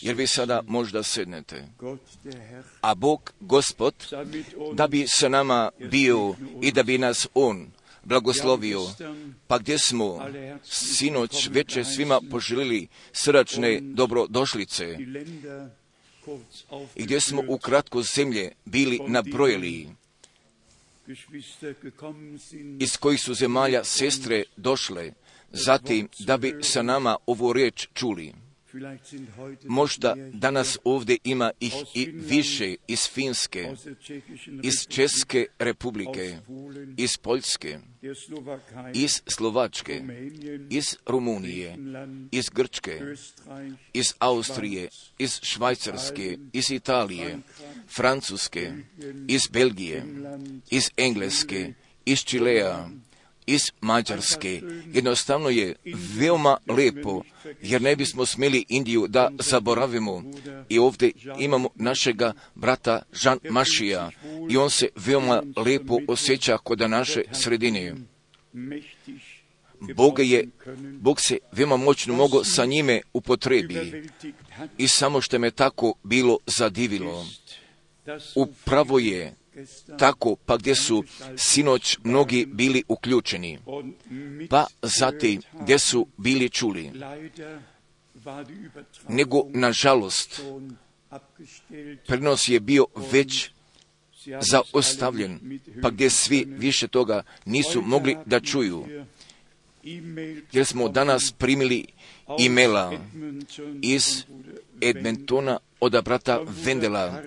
Jer vi sada možda sednete. A Bog, Gospod, da bi sa nama bio i da bi nas On blagoslovio. Pa gdje smo sinoć veče svima poželili srdačne dobrodošlice i gdje smo aufgeführt. ukratko zemlje bili nabrojili, iz kojih su zemalja sestre došle, zatim da bi sa nama ovu riječ čuli. Možda danas ovdje ima ih i više iz Finske, iz Česke republike, iz Poljske, iz Slovačke, iz Rumunije, iz Grčke, iz Austrije, iz Švajcarske, iz Italije, Francuske, iz Belgije, iz Engleske, iz Čilea, iz Mađarske. Jednostavno je veoma lepo, jer ne bismo smjeli Indiju da zaboravimo. I ovdje imamo našega brata Žan Mašija i on se veoma lepo osjeća kod naše sredine. Bog je, Bog se veoma moćno mogao sa njime upotrebi. I samo što me tako bilo zadivilo. Upravo je tako, pa gdje su sinoć mnogi bili uključeni, pa zatim gdje su bili čuli. Nego, nažalost, prenos je bio već zaostavljen, pa gdje svi više toga nisu mogli da čuju, jer smo danas primili Edmonton iz Edmontona od brata Vendela,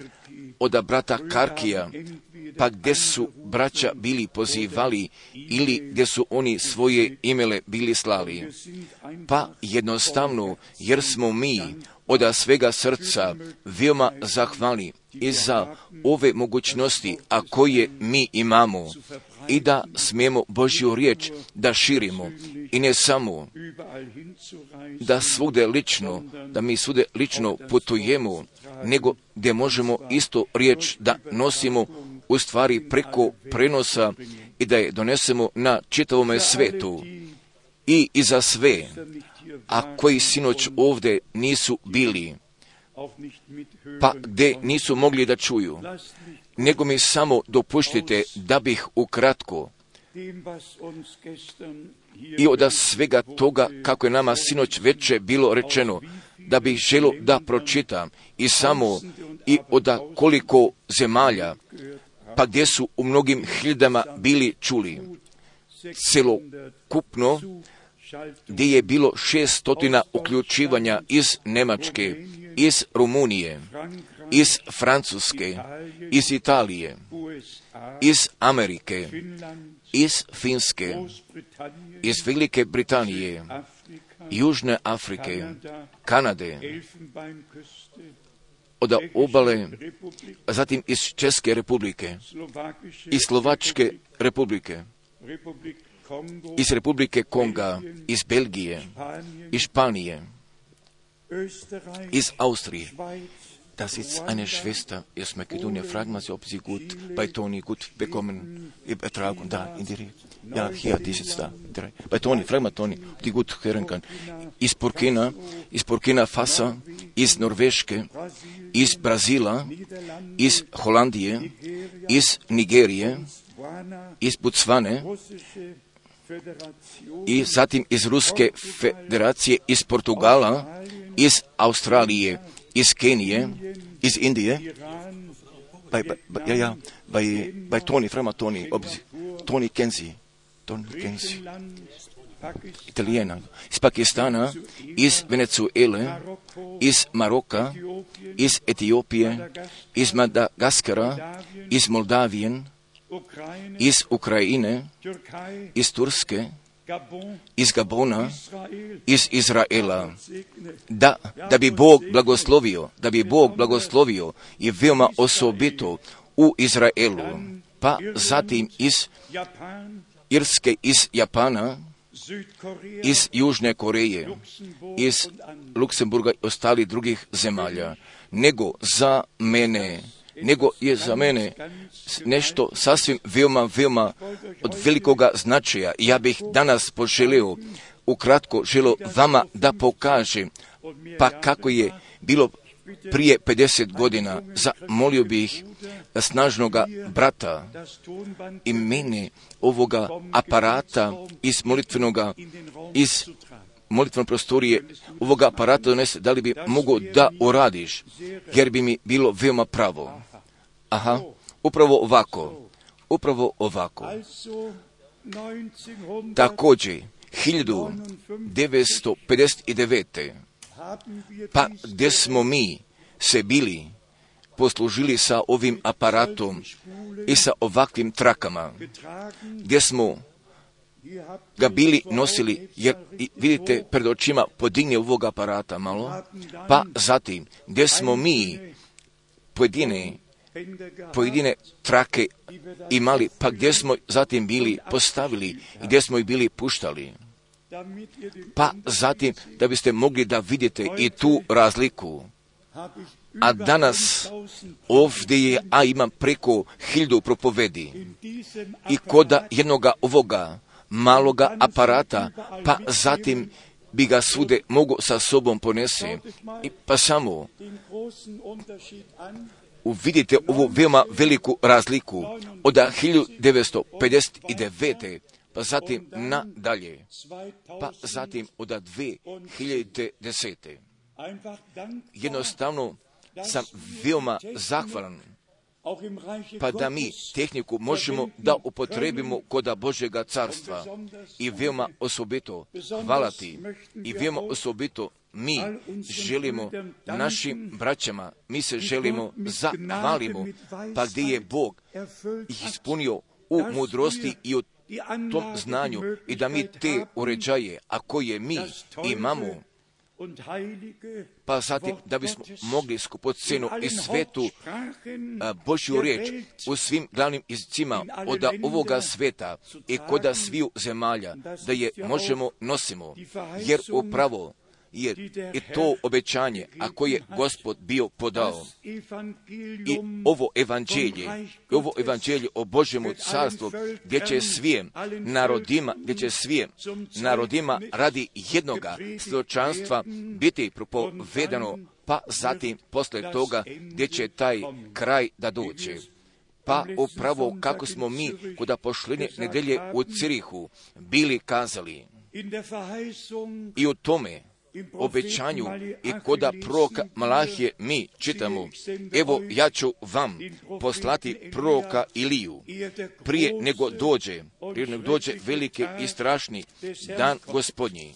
Od brata Karkija, pa gdje su braća bili pozivali ili gdje su oni svoje imele bili slali. Pa jednostavno, jer smo mi od svega srca veoma zahvali i za ove mogućnosti, a koje mi imamo, i da smijemo Božju riječ da širimo. I ne samo da svugde lično, da mi svugde lično putujemo, nego gdje možemo isto riječ da nosimo u stvari preko prenosa i da je donesemo na čitavome svetu i i za sve, a koji sinoć ovdje nisu bili, pa gdje nisu mogli da čuju. Nego mi samo dopuštite da bih ukratko i od svega toga kako je nama sinoć veče bilo rečeno, da bih želo da pročitam i samo i od koliko zemalja, pa gdje su u mnogim hiljadama bili čuli. Celokupno gdje je bilo šestotina uključivanja iz Nemačke, iz Rumunije, iz Francuske, iz Italije, iz Amerike, iz Finske, iz Velike Britanije, Južne Afrike, Kanade, od obale, zatim iz Česke republike, iz Slovačke republike, iz Republike Konga, iz Belgije, iz Španije, iz Austrije. Das ist eine Schwester aus Makedonien. Fragen wir sie, ob sie gut bei Toni gut bekommen, Übertragung da in die Re- Ja, hier, die sitzt da. Bei Toni, frag mal Toni, ob die gut hören kann. Iz Burkina, iz Burkina Faso, iz Norveške, iz Brazila, iz Holandije, iz Nigerije, Botswana, iz Botswane Russische Föderation, i zatim iz Ruske federacije, iz Portugala, iz Australije, iz Kenije, iz Indije, bei, bei, ja, ja, bei, bei Toni, frag Toni, ob sie, Toni Griechenland, Pakistan, Italiener, iz Pakistana, iz Venezuele, iz Maroka, iz Etiopije, iz Madagaskara, iz Moldavije, Ukraine, iz Ukrajine, iz Turske, iz Gabona, iz Izraela, da, da bi Bog blagoslovio, da bi Bog blagoslovio i veoma osobito u Izraelu, pa zatim iz Irske, iz Japana, iz Južne Koreje, iz. Luksemburga i ostalih drugih zemalja, nego za mene, nego je za mene nešto sasvim veoma, veoma od velikoga značaja. Ja bih danas poželio, ukratko želio vama da pokažem Pa kako je bilo prije 50 godina, zamolio bih snažnoga brata i mene ovoga aparata iz molitvenoga, iz molitvenog prostorije ovoga aparata donese, da li bi mogo da uradiš, jer bi mi bilo veoma pravo. Aha, upravo ovako, upravo ovako. Također, 1959. pa gdje smo mi se bili poslužili sa ovim aparatom i sa ovakvim trakama, gdje smo ga bili nosili, jer vidite pred očima podigne ovog aparata malo, pa zatim gdje smo mi pojedine, pojedine trake imali, pa gdje smo zatim bili postavili i gdje smo ih bili puštali. Pa zatim da biste mogli da vidite i tu razliku. A danas ovdje je, a imam preko hildu propovedi i koda jednoga ovoga maloga aparata, pa zatim bi ga svude mogu sa sobom ponese. I pa samo uvidite ovu veoma veliku razliku od 1959. pa zatim nadalje, pa zatim od 2010. Jednostavno sam veoma zahvalan pa da mi tehniku možemo da upotrebimo koda Božega carstva. i veoma osobito hvala ti. i veoma osobito mi želimo našim braćama, mi se želimo zahvalimo, pa gdje je Bog ih ispunio u mudrosti i u tom znanju i da mi te uređaje, a koje mi imamo, pa zatim da bismo mogli skupocenu i svetu a, Božju riječ u svim glavnim jezicima od ovoga sveta i koda sviju zemalja, da je možemo nosimo, jer upravo jer i to obećanje, a koje je Gospod bio podao. I ovo evanđelje, ovo evanđelje o Božjemu carstvu, gdje će svijem narodima, gdje će svijem narodima radi jednoga svjedočanstva biti propovedano, pa zatim posle toga gdje će taj kraj da dođe. Pa upravo kako smo mi kuda pošline nedelje u Cirihu bili kazali i u tome obećanju i koda proka Malahije mi čitamo, evo ja ću vam poslati proka Iliju prije nego dođe, prije nego dođe veliki i strašni dan gospodnji.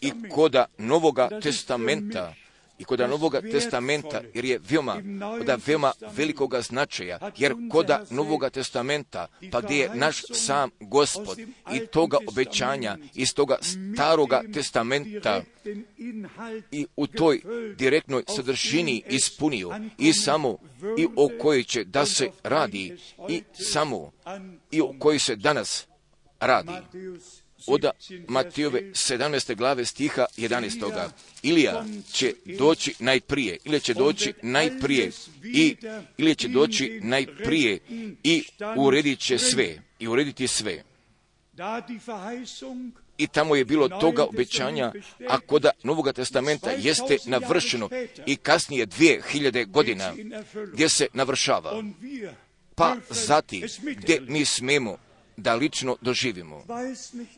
I koda Novoga testamenta i koda Novoga testamenta, jer je veoma, koda veoma velikoga značaja, jer koda Novoga testamenta, pa gdje je naš sam gospod i toga obećanja iz toga staroga testamenta i u toj direktnoj sadržini ispunio i samo i o kojoj će da se radi i samo i o kojoj se danas radi od Matijove 17. glave stiha 11. Ilija će doći najprije, ili će doći najprije i, ili će doći najprije i uredit će sve, i urediti sve. I tamo je bilo toga obećanja, a koda Novoga testamenta jeste navršeno i kasnije dvije hiljade godina gdje se navršava. Pa zatim, gdje mi smemo da lično doživimo.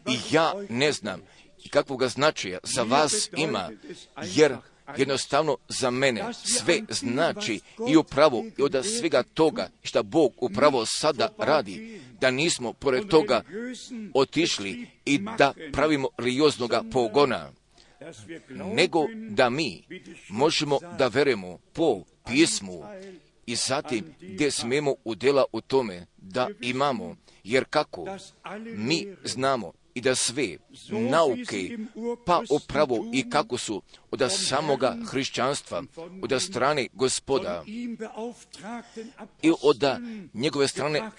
I ja ne znam kakvog značaja za vas ima, jer jednostavno za mene sve znači i upravo i od svega toga što Bog upravo sada radi, da nismo pored toga otišli i da pravimo religioznoga pogona, nego da mi možemo da veremo po pismu. I zatim gdje smemo udjela u tome da imamo jer kako? Mi znamo i da sve nauke, pa upravo i kako su od samoga hrišćanstva, od strane gospoda i od njegove strane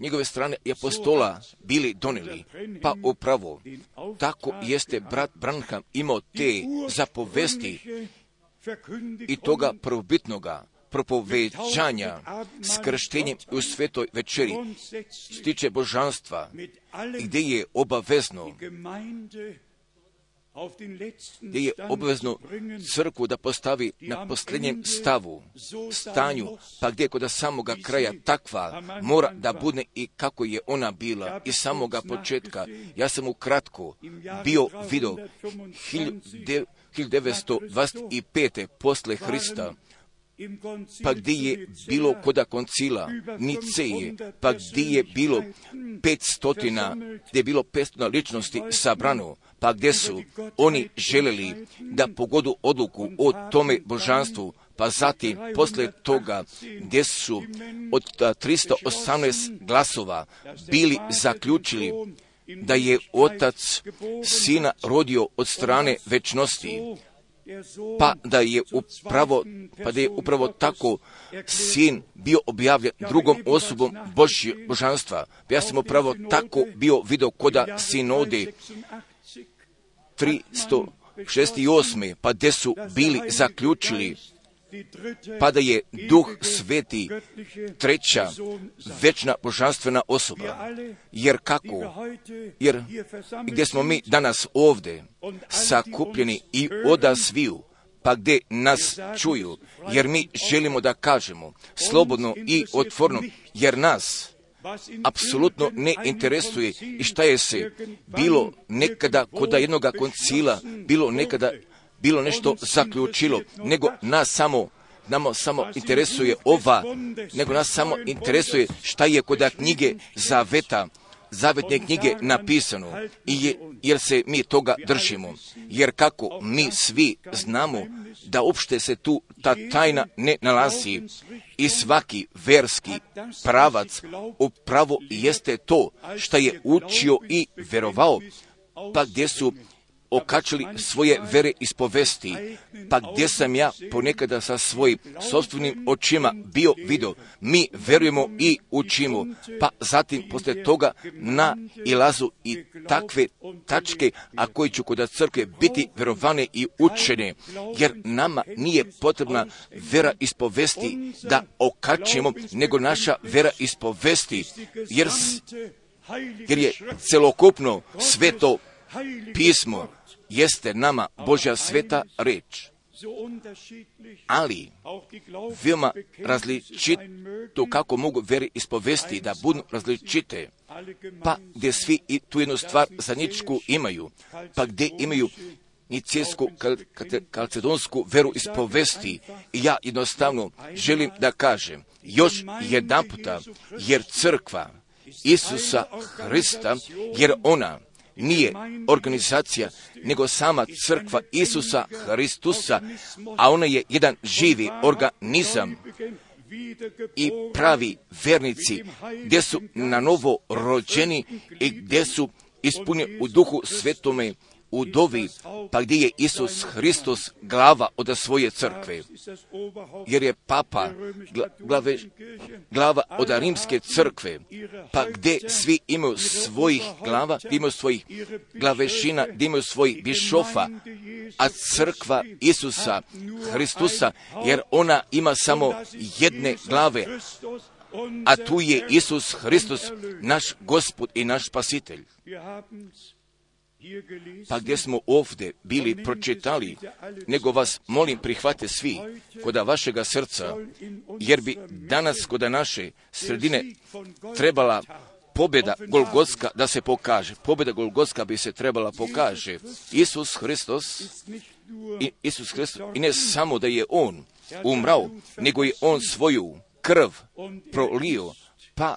njegove strane apostola bili donijeli, pa upravo tako jeste brat Branham imao te zapovesti i toga prvobitnoga propovećanja s krštenjem u svetoj večeri stiče božanstva gdje je obavezno gdje je obvezno crkvu da postavi na posljednjem stavu, stanju, pa gdje kod samoga kraja takva mora da bude i kako je ona bila iz samoga početka. Ja sam ukratko bio video 1925. posle Hrista, pa gdje je bilo koda koncila? Niceje, pa gdje je bilo 500, gdje je bilo 500 ličnosti sabrano, pa gdje su oni željeli da pogodu odluku o tome božanstvu, pa zatim posle toga gdje su od a, 318 glasova bili zaključili da je otac sina rodio od strane večnosti, pa da je upravo, pa da je upravo tako sin bio objavljen drugom osobom Božje božanstva. Ja sam upravo tako bio video koda sinode 368. pa gdje su bili zaključili pa da je duh sveti treća večna božanstvena osoba. Jer kako? Jer gdje smo mi danas ovdje sakupljeni i oda sviju, pa gdje nas čuju, jer mi želimo da kažemo slobodno i otvorno, jer nas apsolutno ne interesuje i šta je se bilo nekada kod jednoga koncila, bilo nekada bilo nešto zaključilo, nego nas samo nama samo interesuje ova, nego nas samo interesuje šta je kod knjige Zaveta, zavetne knjige napisano, i je, jer se mi toga držimo. Jer kako mi svi znamo da uopšte se tu ta tajna ne nalazi i svaki verski pravac upravo jeste to što je učio i verovao, pa gdje su okačili svoje vere ispovesti, pa gdje sam ja ponekada sa svojim sobstvenim očima bio video, mi verujemo i učimo, pa zatim posle toga na ilazu i takve tačke, a koji će kod crkve biti verovane i učene, jer nama nije potrebna vera ispovesti da okačimo, nego naša vera ispovesti, jer, jer je celokupno sveto pismo jeste nama Božja sveta reč. Ali, veoma različito kako mogu veri ispovesti da budu različite, pa gdje svi i tu jednu stvar zajedničku imaju, pa gdje imaju nicijsku kalcedonsku veru ispovesti i ja jednostavno želim da kažem još jedan puta, jer crkva Isusa Hrista, jer ona nije organizacija, nego sama crkva Isusa Hristusa, a ona je jedan živi organizam i pravi vernici, gdje su na novo rođeni i gdje su ispunjeni u duhu svetome u dovi, pa gdje je Isus Hristos glava od svoje crkve, jer je papa glave, glava od rimske crkve, pa gdje svi imaju svojih glava, gdje imaju svojih glavešina, gdje imaju svojih bišofa, a crkva Isusa Hristusa, jer ona ima samo jedne glave, a tu je Isus Hristos, naš gospod i naš spasitelj. Pa gdje smo ovdje bili pročitali, nego vas molim prihvate svi koda vašega srca, jer bi danas koda naše sredine trebala pobjeda Golgotska da se pokaže. Pobjeda Golgotska bi se trebala pokaže. Isus Hristos, i, Isus Hristos, i ne samo da je On umrao, nego je On svoju krv prolio, pa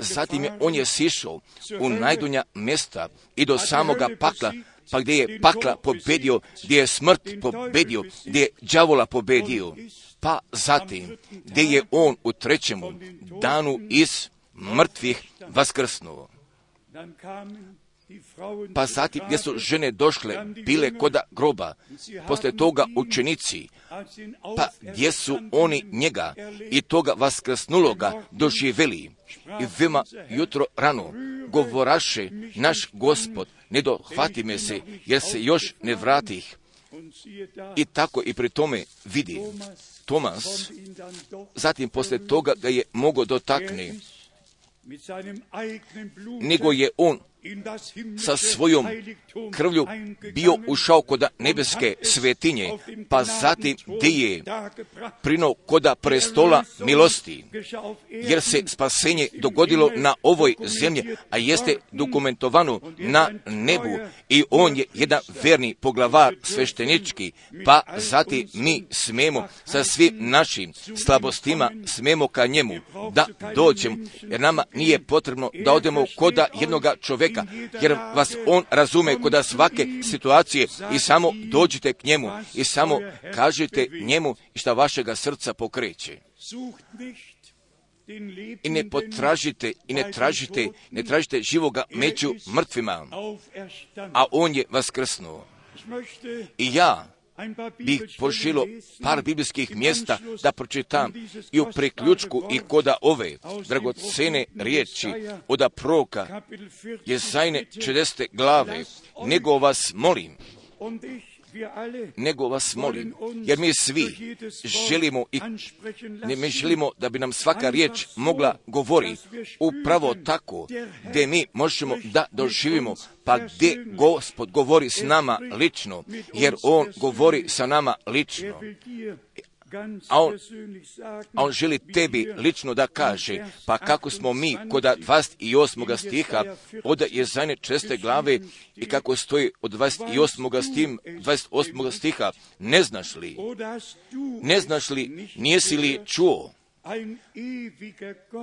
Zatim je on je sišao u najdunja mjesta i do samoga pakla, pa gdje je pakla pobedio, gdje je smrt pobedio, gdje je đavola pobedio. Pa zatim, gdje je on u trećemu danu iz mrtvih vaskrsnuo. Pa zatim gdje su žene došle, bile koda groba, posle toga učenici, pa gdje su oni njega i toga vaskrsnuloga doživjeli. I vema jutro rano govoraše naš gospod, ne dohvati me se, jer se još ne vratih. I tako i pri tome vidi Tomas, zatim posle toga ga je mogo dotakne, nego je on sa svojom krvlju bio ušao kod nebeske svetinje, pa zatim gdje je prino koda prestola milosti, jer se spasenje dogodilo na ovoj zemlji, a jeste dokumentovano na nebu. I on je jedan verni poglavar sveštenički, pa zatim mi smemo sa svim našim slabostima smemo ka njemu da dođemo, jer nama nije potrebno da odemo koda jednoga čovjeka, jer vas on razume koda svake situacije i samo dođite k njemu i samo kažete njemu šta vašega srca pokreće. I ne potražite i ne tražite, ne tražite živoga među mrtvima, a on je vaskrsnuo. I ja bih požilo par biblijskih mjesta da pročitam i u preključku i koda ove dragocene riječi od proka je zajne 40. glave, nego vas molim, nego vas molim, jer mi svi želimo i mi želimo da bi nam svaka riječ mogla govori upravo tako, gdje mi možemo da doživimo, pa gdje Gospod govori s nama lično, jer On govori sa nama lično. A on, a on želi tebi lično da kaže, pa kako smo mi kod 28. stiha od Jezajne česte glave i kako stoji od 28. Stim, 28. stiha, ne znaš li, ne znaš li, nijesi li čuo,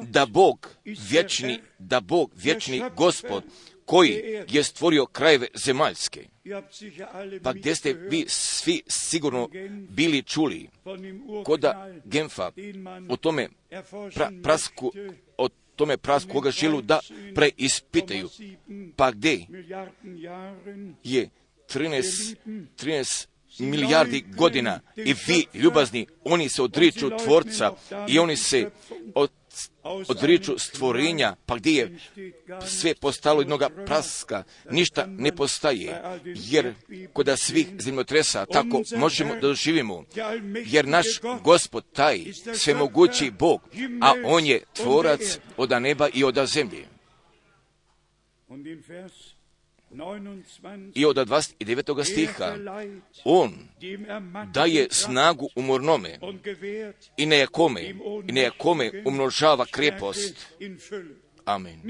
da Bog vječni, da Bog vječni gospod koji je stvorio krajeve zemaljske. Pa gdje ste vi svi sigurno bili čuli koda Genfa o tome pra, prasku, o tome prasku koga žilu da preispitaju. Pa gdje je 13, 13 milijardi godina i vi, ljubazni, oni se odriču tvorca i oni se od odriču stvorenja, pa gdje je sve postalo jednoga praska, ništa ne postaje, jer kod svih zemljotresa tako možemo da doživimo, jer naš gospod taj svemogući Bog, a on je tvorac od neba i od zemlje. I od 29. stiha on daje snagu umornome i nejakome, i nejakome umnožava krepost. Amen.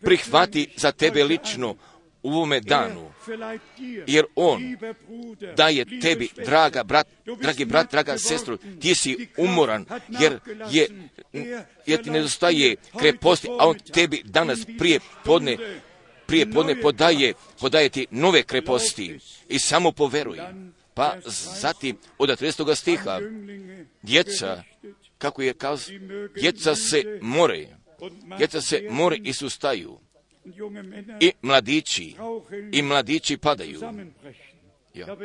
Prihvati za tebe lično u ovome danu, jer on daje tebi, draga brat, dragi brat, draga sestru, ti si umoran, jer je, jer ti nedostaje kreposti, a on tebi danas prije podne prije podne podaje, podaje ti nove kreposti. i samo poveruj. Pa zatim od 30. stiha. djeca, kako je kaz, djeca se more, djeca se more i sustaju. I mladići, i mladići padaju. Ja.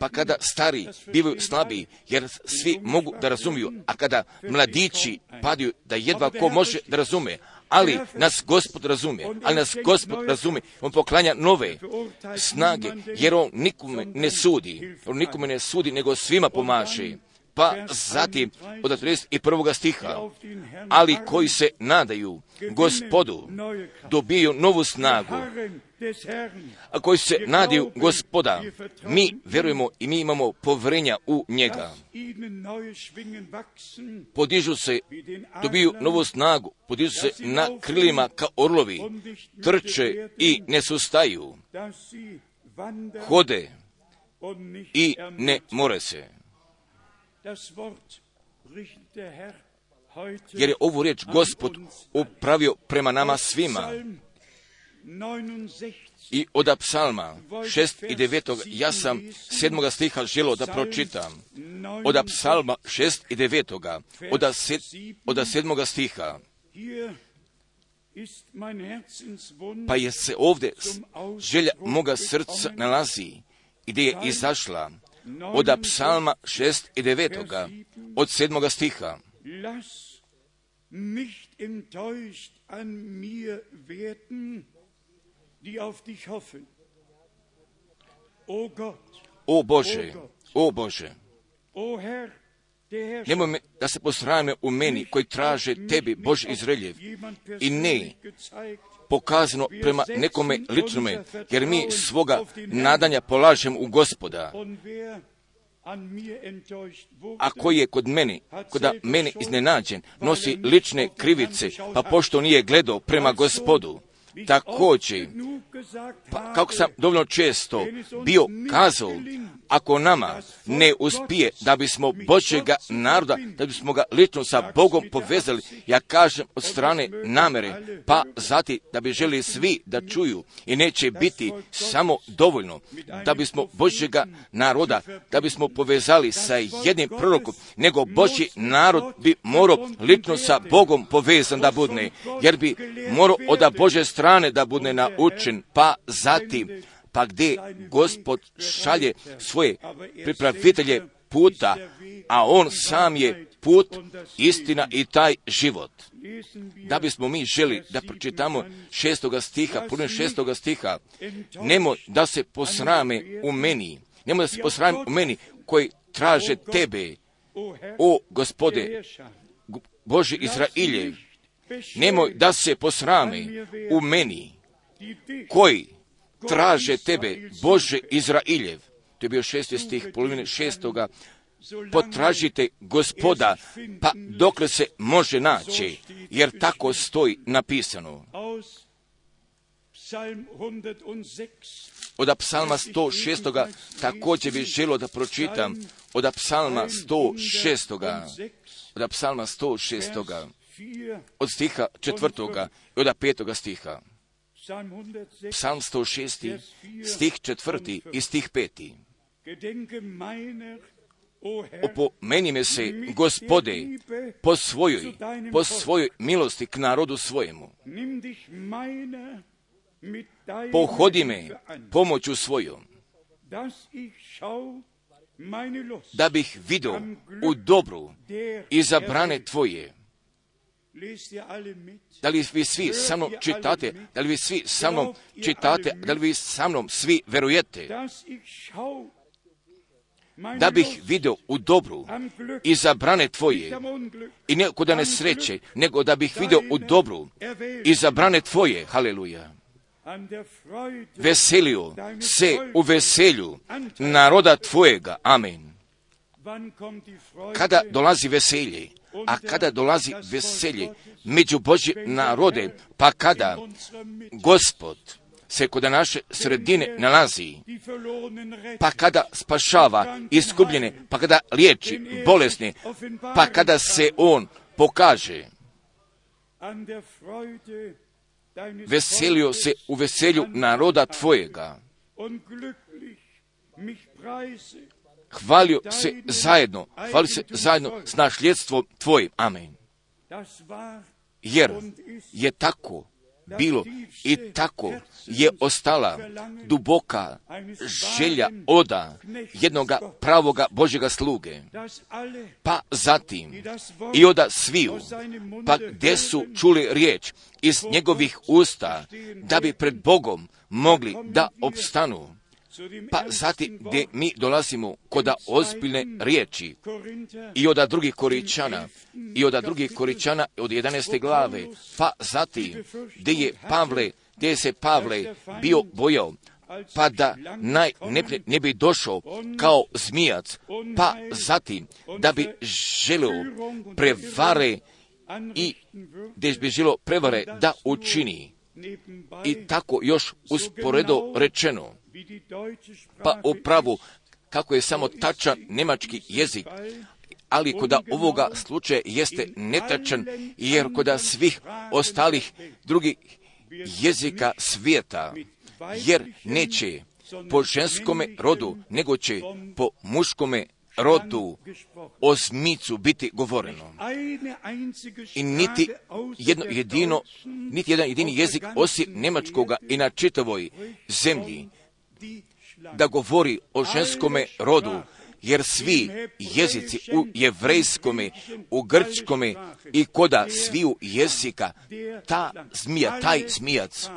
Pa kada stari bivaju slabiji, jer svi mogu da razumiju, a kada mladići padaju, da jedva ko može da razume, ali nas Gospod razumije, ali nas Gospod razumije, on poklanja nove snage, jer on nikome ne sudi, on nikome ne sudi, nego svima pomaže. Pa zatim od 31. stiha, ali koji se nadaju gospodu, dobiju novu snagu, koji se nadaju gospoda, mi verujemo i mi imamo povrenja u njega. Podižu se, dobiju novu snagu, podižu se na krilima kao orlovi, trče i ne sustaju, hode i ne more se. Jer je ovu riječ gospod upravio prema nama svima. I od psalma 6 i 9. ja sam 7. stiha želo da pročitam. Od psalma 6 i 9. Od, sed, od 7. stiha. Pa je se ovdje želja moga srca nalazi gdje je izašla od psalma 6 i 9. od 7. stiha. nicht enttäuscht an mir werden, O Bože, o Bože, Nemoj me, da se posrame u meni koji traže tebi, Boži Izraeljev, i ne pokazano prema nekome ličnome, jer mi svoga nadanja polažem u gospoda. A koji je kod mene, kod mene iznenađen, nosi lične krivice, pa pošto nije gledao prema gospodu, također, pa, kako sam dovoljno često bio kazao, ako nama ne uspije da bismo Božjega naroda, da bismo ga lično sa Bogom povezali, ja kažem od strane namere, pa zati da bi želi svi da čuju i neće biti samo dovoljno da bismo Božjega naroda, da bismo povezali sa jednim prorokom, nego Božji narod bi morao lično sa Bogom povezan da budne, jer bi morao od Bože strane da bude naučen, pa zatim pa gdje gospod šalje svoje pripravitelje puta, a on sam je put, istina i taj život. Da bismo mi želi da pročitamo šestoga stiha, puno šestoga stiha, nemoj da se posrame u meni, nemoj da se posrame u meni koji traže tebe, o gospode, Boži Izrailje, nemoj da se posrame u meni, koji traže tebe, Bože Izrailjev. To je bio šesti stih, polovine šestoga. Potražite gospoda, pa dokle se može naći, jer tako stoji napisano. Od psalma 106. također bih želio da pročitam od psalma 106. Od psalma 106. Od stiha četvrtoga i od petoga stiha. Psalm 106, stih četvrti i stih peti. Opomeni me se, gospode, po svojoj, po svojoj milosti k narodu svojemu. Pohodi me pomoću svojom, da bih vidio u dobru i zabrane Tvoje, da li vi svi sa mnom čitate? Da li vi svi sa mnom čitate? Da li vi sa mnom svi verujete? Da bih vidio u dobru i zabrane tvoje i ne kod ne sreće, nego da bih vidio u dobru i zabrane tvoje. Haleluja. Veselio se u veselju naroda tvojega. Amen. Kada dolazi veselje, a kada dolazi veselje među Božje narode, pa kada Gospod se kod naše sredine nalazi, pa kada spašava iskubljene, pa kada liječi bolesne, pa kada se On pokaže, veselio se u veselju naroda Tvojega, hvalio se zajedno, hvalio se zajedno s našljedstvom Tvojim. Amen. Jer je tako bilo i tako je ostala duboka želja oda jednoga pravoga Božjega sluge. Pa zatim i oda sviju, pa gdje su čuli riječ iz njegovih usta, da bi pred Bogom mogli da opstanu. Pa zatim gdje mi dolazimo kod ozbiljne riječi i od drugih koričana i od drugih koričana od 11. glave, pa zatim gdje je Pavle, gdje se Pavle bio bojao, pa da naj, ne, ne bi došao kao zmijac, pa zatim da bi želio prevare i gdje bi želio prevare da učini. I tako još usporedo rečeno, pa upravo kako je samo tačan nemački jezik, ali kod ovoga slučaja jeste netačan, jer kod svih ostalih drugih jezika svijeta, jer neće po ženskome rodu, nego će po muškome rodu o smicu biti govoreno. I niti jedno jedino, niti jedan jedini jezik osim nemačkoga i na čitavoj zemlji da govori o ženskome rodu, jer svi jezici u jevrejskome, u grčkome i koda sviju jezika, ta zmija, taj zmijac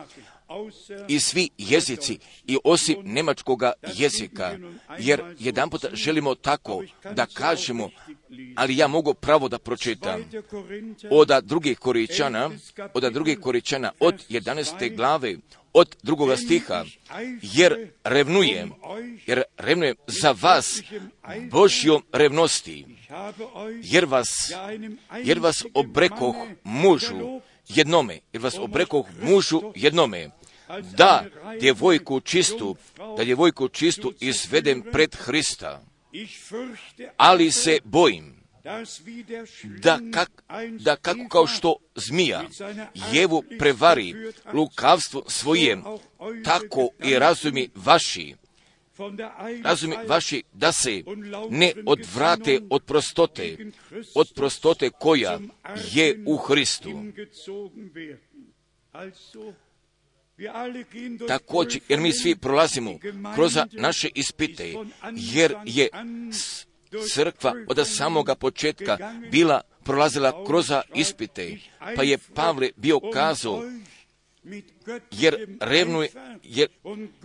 i svi jezici i osim nemačkoga jezika, jer jedan puta želimo tako da kažemo, ali ja mogu pravo da pročitam od drugih koričana, od drugih koričana, od 11. glave, od drugoga stiha, jer revnujem, jer revnujem za vas Božjom revnosti, jer vas, jer vas obrekoh mužu jednome, jer vas obrekoh mužu jednome, da djevojku čistu, da djevojku čistu izvedem pred Hrista. Ali se bojim da, kak, da kako kao što zmija jevu prevari lukavstvo svojem, tako i razumi vaši, razumi vaši da se ne odvrate od prostote, od prostote koja je u Hristu. Također, jer mi svi prolazimo kroz naše ispite, jer je crkva od samoga početka bila prolazila kroz ispite, pa je Pavle bio kazao, jer revnuje, jer,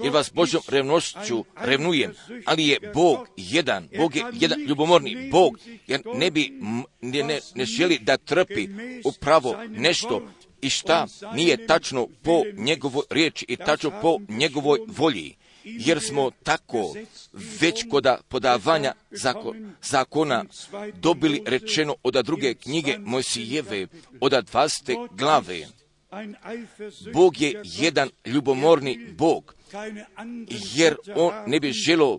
jer vas Božom revnošću revnujem, ali je Bog jedan, Bog je jedan ljubomorni Bog, jer ne bi, ne, ne, ne želi da trpi upravo nešto i šta nije tačno po njegovoj riječi i tačno po njegovoj volji. Jer smo tako već koda podavanja zakona dobili rečeno od druge knjige Mojsijeve, od 20. glave. Bog je jedan ljubomorni Bog, jer on ne bi želo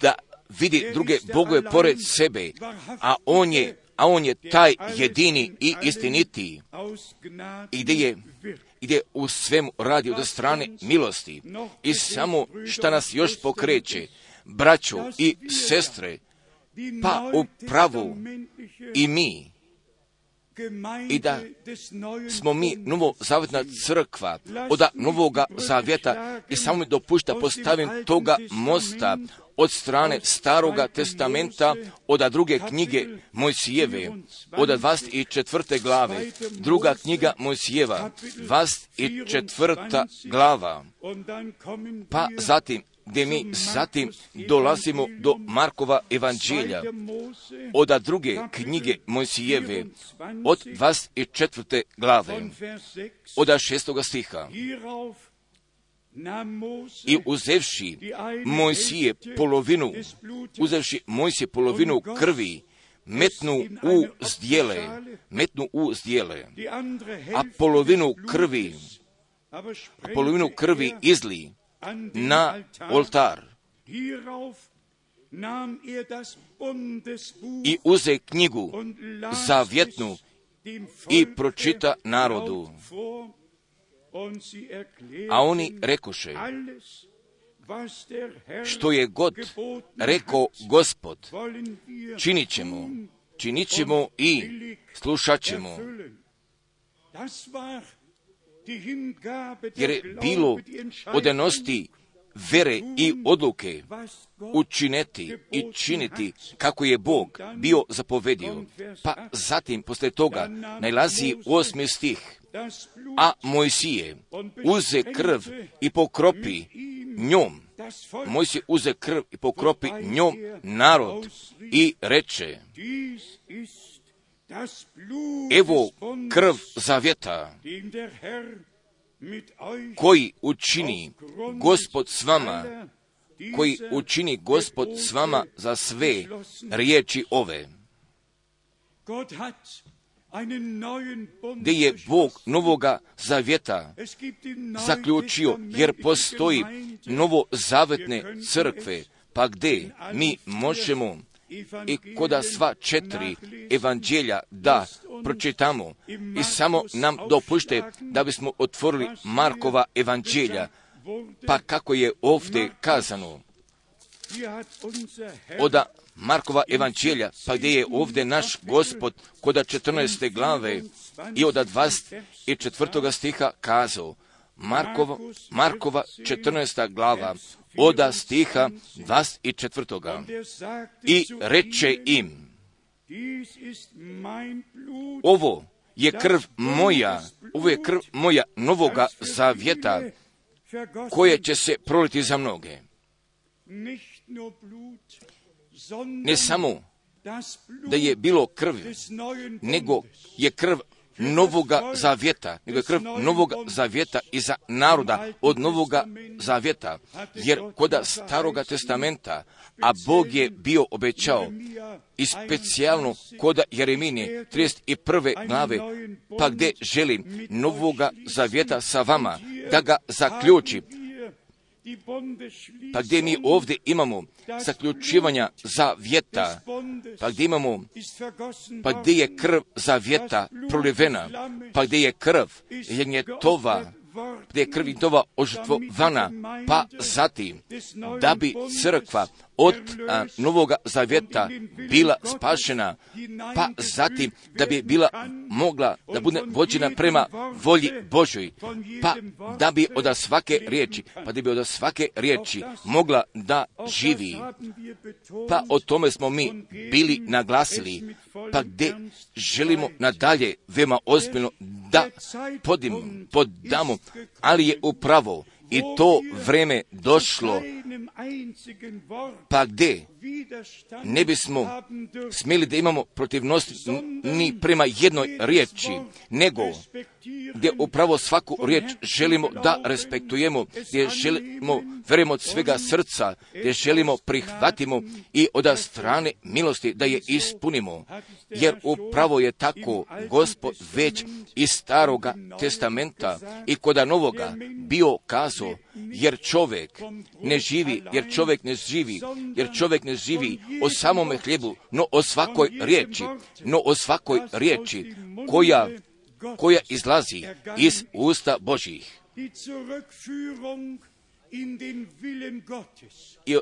da vidi druge bogove pored sebe, a on je a on je taj jedini i istinitiji i gdje je gdje u svemu radi od strane milosti. I samo šta nas još pokreće, braćo i sestre, pa u pravu i mi, i da smo mi novo zavjetna crkva od novoga zavjeta i samo mi dopušta postavim toga mosta od strane staroga testamenta, od druge knjige Mojsijeve, od 24. glave, druga knjiga Mojsijeva, 24. glava, pa zatim gdje mi zatim dolazimo do Markova evanđelja, od druge knjige Mojsijeve, od 24. glave, od šestoga stiha. I uzevši Mojsije polovinu, uzevši Mojsije polovinu krvi, metnu u zdjele, metnu u zdjele, a polovinu krvi, polovinu krvi izli na oltar. I uze knjigu zavjetnu i pročita narodu. A oni rekoše, što je god rekao gospod, činit ćemo, činit ćemo i slušat ćemo. Jer je bilo odenosti vere i odluke učiniti i činiti kako je Bog bio zapovedio. Pa zatim, posle toga, najlazi osmi stih. A Mojsije uze krv i pokropi njom. Mojsije uze krv i pokropi njom narod i reče Evo krv zavjeta. koji učini gospod s vama, koji učini gospod s vama za sve riječi ove. Gdje je Bog novoga zavjeta? Zaključio, jer postoji novo zavetne crkve, pa gdje mi možemo i koda sva četiri evanđelja da pročitamo i samo nam dopušte da bismo otvorili Markova evanđelja, pa kako je ovdje kazano oda Markova evanđelja, pa gdje je ovdje naš gospod koda 14. glave i od 24. stiha kazao, Markova, Markova 14. glava, oda stiha 24. Und er sagte I reče im, ovo je krv moja, ovo je krv moja novoga zavjeta, koje će se proliti za mnoge. Ne samo da je bilo krvi, nego je krv novoga zavjeta, nego je krv novoga zavjeta iza naroda od novoga zavjeta, jer koda staroga testamenta, a Bog je bio obećao i specijalno koda Jereminije 31. glave, pa gdje želim novoga zavjeta sa vama, da ga zaključi, pa gdje mi ovdje imamo zaključivanja zavjeta, pa gdje imamo, pa gdje je krv zavjeta prolivena, pa gdje je krv tova, gdje je krv tova ožrtvovana, pa zatim, da bi crkva od a, Novoga Zavjeta bila spašena, pa zatim da bi bila mogla da bude vođena prema volji Božoj, pa da bi od svake riječi, pa da bi od svake riječi mogla da živi. Pa o tome smo mi bili naglasili, pa gdje želimo nadalje veoma ozbiljno da podim, podamo, ali je upravo i to vreme došlo, pa gdje? Ne bismo smjeli da imamo protivnost ni prema jednoj riječi, nego gdje upravo svaku riječ želimo da respektujemo, gdje želimo, verujemo od svega srca, gdje želimo prihvatimo i od strane milosti da je ispunimo. Jer upravo je tako Gospod već iz staroga testamenta i koda novoga bio kazao, jer čovjek ne živi, jer čovjek ne živi, jer čovjek ne živi o samome hljebu, no o svakoj riječi, no o svakoj riječi koja, koja izlazi iz usta Božih. I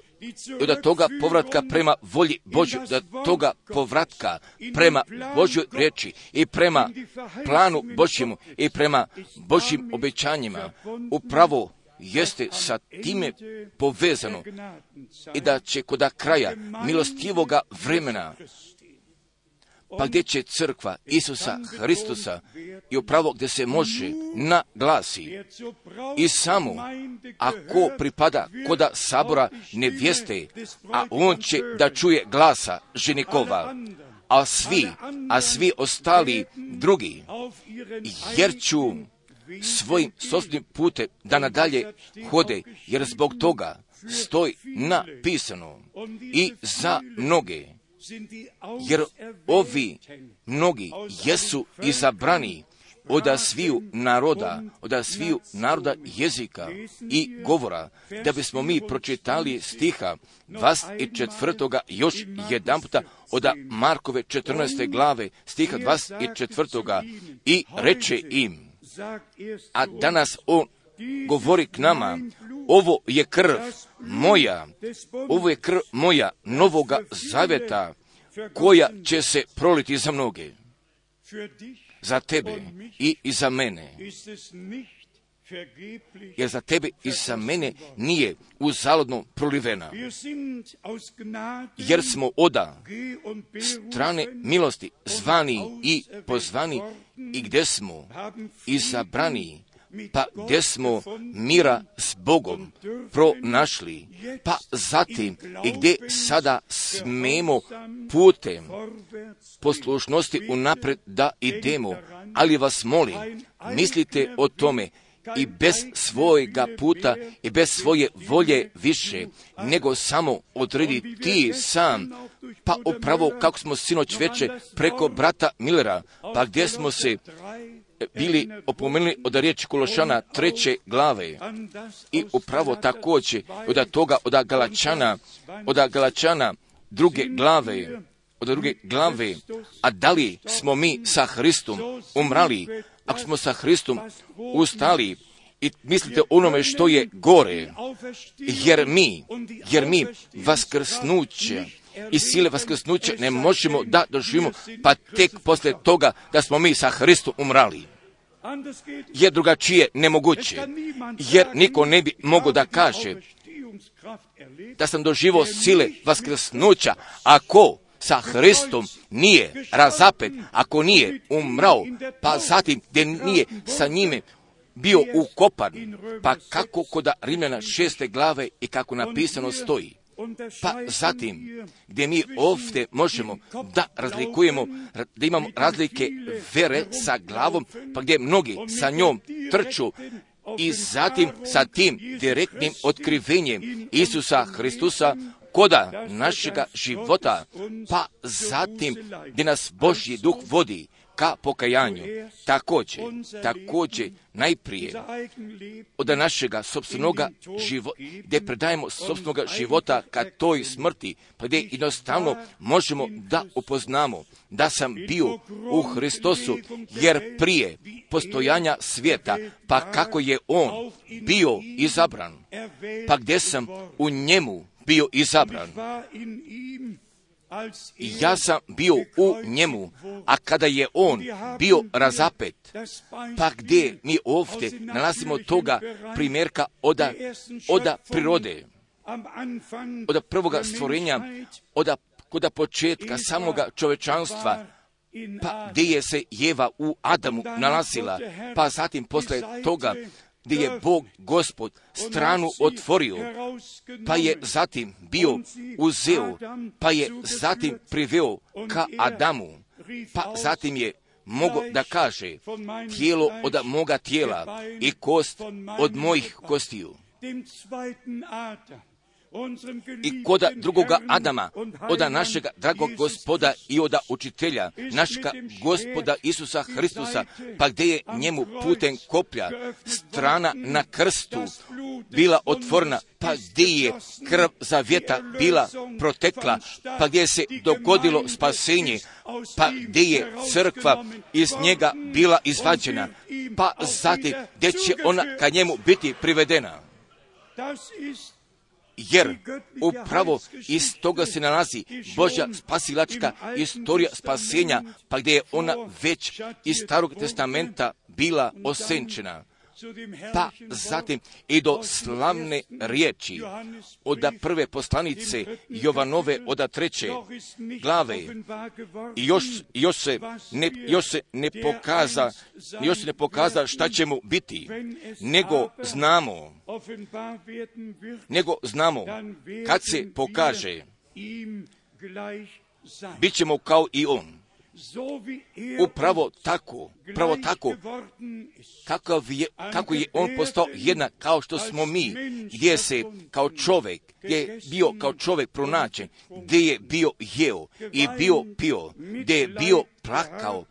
od toga povratka prema volji Božju, da toga povratka prema Božjoj riječi i prema planu Božjemu i prema Božjim obećanjima, upravo jeste sa time povezano i da će kod kraja milostivoga vremena. Pa gdje će crkva Isusa Hristusa i upravo gdje se može naglasi. I samo ako pripada koda sabora nevjeste, a on će da čuje glasa ženikova, a svi, a svi ostali drugi, jer ću svojim sosnim putem da nadalje hode, jer zbog toga stoji napisano i za mnoge, jer ovi mnogi jesu izabrani od sviju naroda, od sviju naroda jezika i govora, da bismo mi pročitali stiha 24. još jedan puta od Markove 14. glave, stiha 24. i reče im, a danas on govori k nama, ovo je krv moja, ovo je krv moja novoga zaveta, koja će se proliti za mnoge, za tebe i, i za mene. Jer za tebe i za mene nije uzalodno prolivena. Jer smo oda strane milosti zvani i pozvani. i gdje smo? izabrani pa gdje smo mira s Bogom pronašli, pa zatim i gdje sada smemo putem poslušnosti unapred da idemo. Ali vas molim, mislite o tome i bez svojega puta i bez svoje volje više, nego samo odredi ti sam, pa upravo kako smo sinoć veče preko brata Millera, pa gdje smo se bili opomenuli od riječi Kološana treće glave. I upravo također od toga od Galačana, od Galačana druge glave, od druge glave, a da li smo mi sa Hristom umrali, ako smo sa Hristom ustali i mislite onome što je gore, jer mi, jer mi vaskrsnuće i sile vaskrsnuća ne možemo da doživimo, pa tek poslije toga da smo mi sa Hristom umrali. Jer drugačije nemoguće. jer niko ne bi mogao da kaže da sam doživo sile vaskrsnuća, ako sa Hristom nije razapet, ako nije umrao, pa zatim gdje nije sa njime bio ukopan, pa kako kod Rimljana šeste glave i kako napisano stoji. Pa zatim, gdje mi ovdje možemo da razlikujemo, da imamo razlike vere sa glavom, pa gdje mnogi sa njom trču i zatim sa tim direktnim otkrivenjem Isusa Hristusa koda našega života, pa zatim gdje nas Božji duh vodi ka pokajanju. Također, također najprije od našega sobstvenoga života, gdje predajemo sobstvenoga života ka toj smrti, pa gdje jednostavno možemo da upoznamo da sam bio u Hristosu, jer prije postojanja svijeta, pa kako je On bio izabran, pa gdje sam u njemu bio izabran. Ja sam bio u njemu, a kada je on bio razapet, pa gdje mi ovdje nalazimo toga primjerka oda, oda prirode, od prvoga stvorenja, od koda početka samoga čovečanstva, pa gdje je se Jeva u Adamu nalazila, pa zatim posle toga gdje je Bog gospod stranu otvorio, pa je zatim bio uzeo, pa je zatim priveo ka Adamu, pa zatim je mogo da kaže tijelo od moga tijela i kost od mojih kostiju. I koda drugoga Adama, oda našega dragog gospoda i oda učitelja, našega gospoda Isusa Hristusa, pa gdje je njemu putem koplja strana na krstu bila otvorna, pa gdje je krv zavjeta bila protekla, pa gdje se dogodilo spasenje, pa gdje je crkva iz njega bila izvađena, pa zatim gdje će ona ka njemu biti privedena jer upravo iz toga se nalazi Božja spasilačka istorija spasenja, pa gdje je ona već iz starog testamenta bila osenčena. Pa zatim i do slavne riječi od prve poslanice Jovanove od treće glave. I još, još, se ne, još se ne pokaza još se ne pokaza šta ćemo biti nego znamo nego znamo kad se pokaže. Bit ćemo kao i on upravo tako, upravo tako, kakav je, kako je on postao jednak kao što smo mi, gdje se kao čovjek, gdje je bio kao čovjek pronađen, gdje je bio jeo i bio pio, gdje je bio plakao,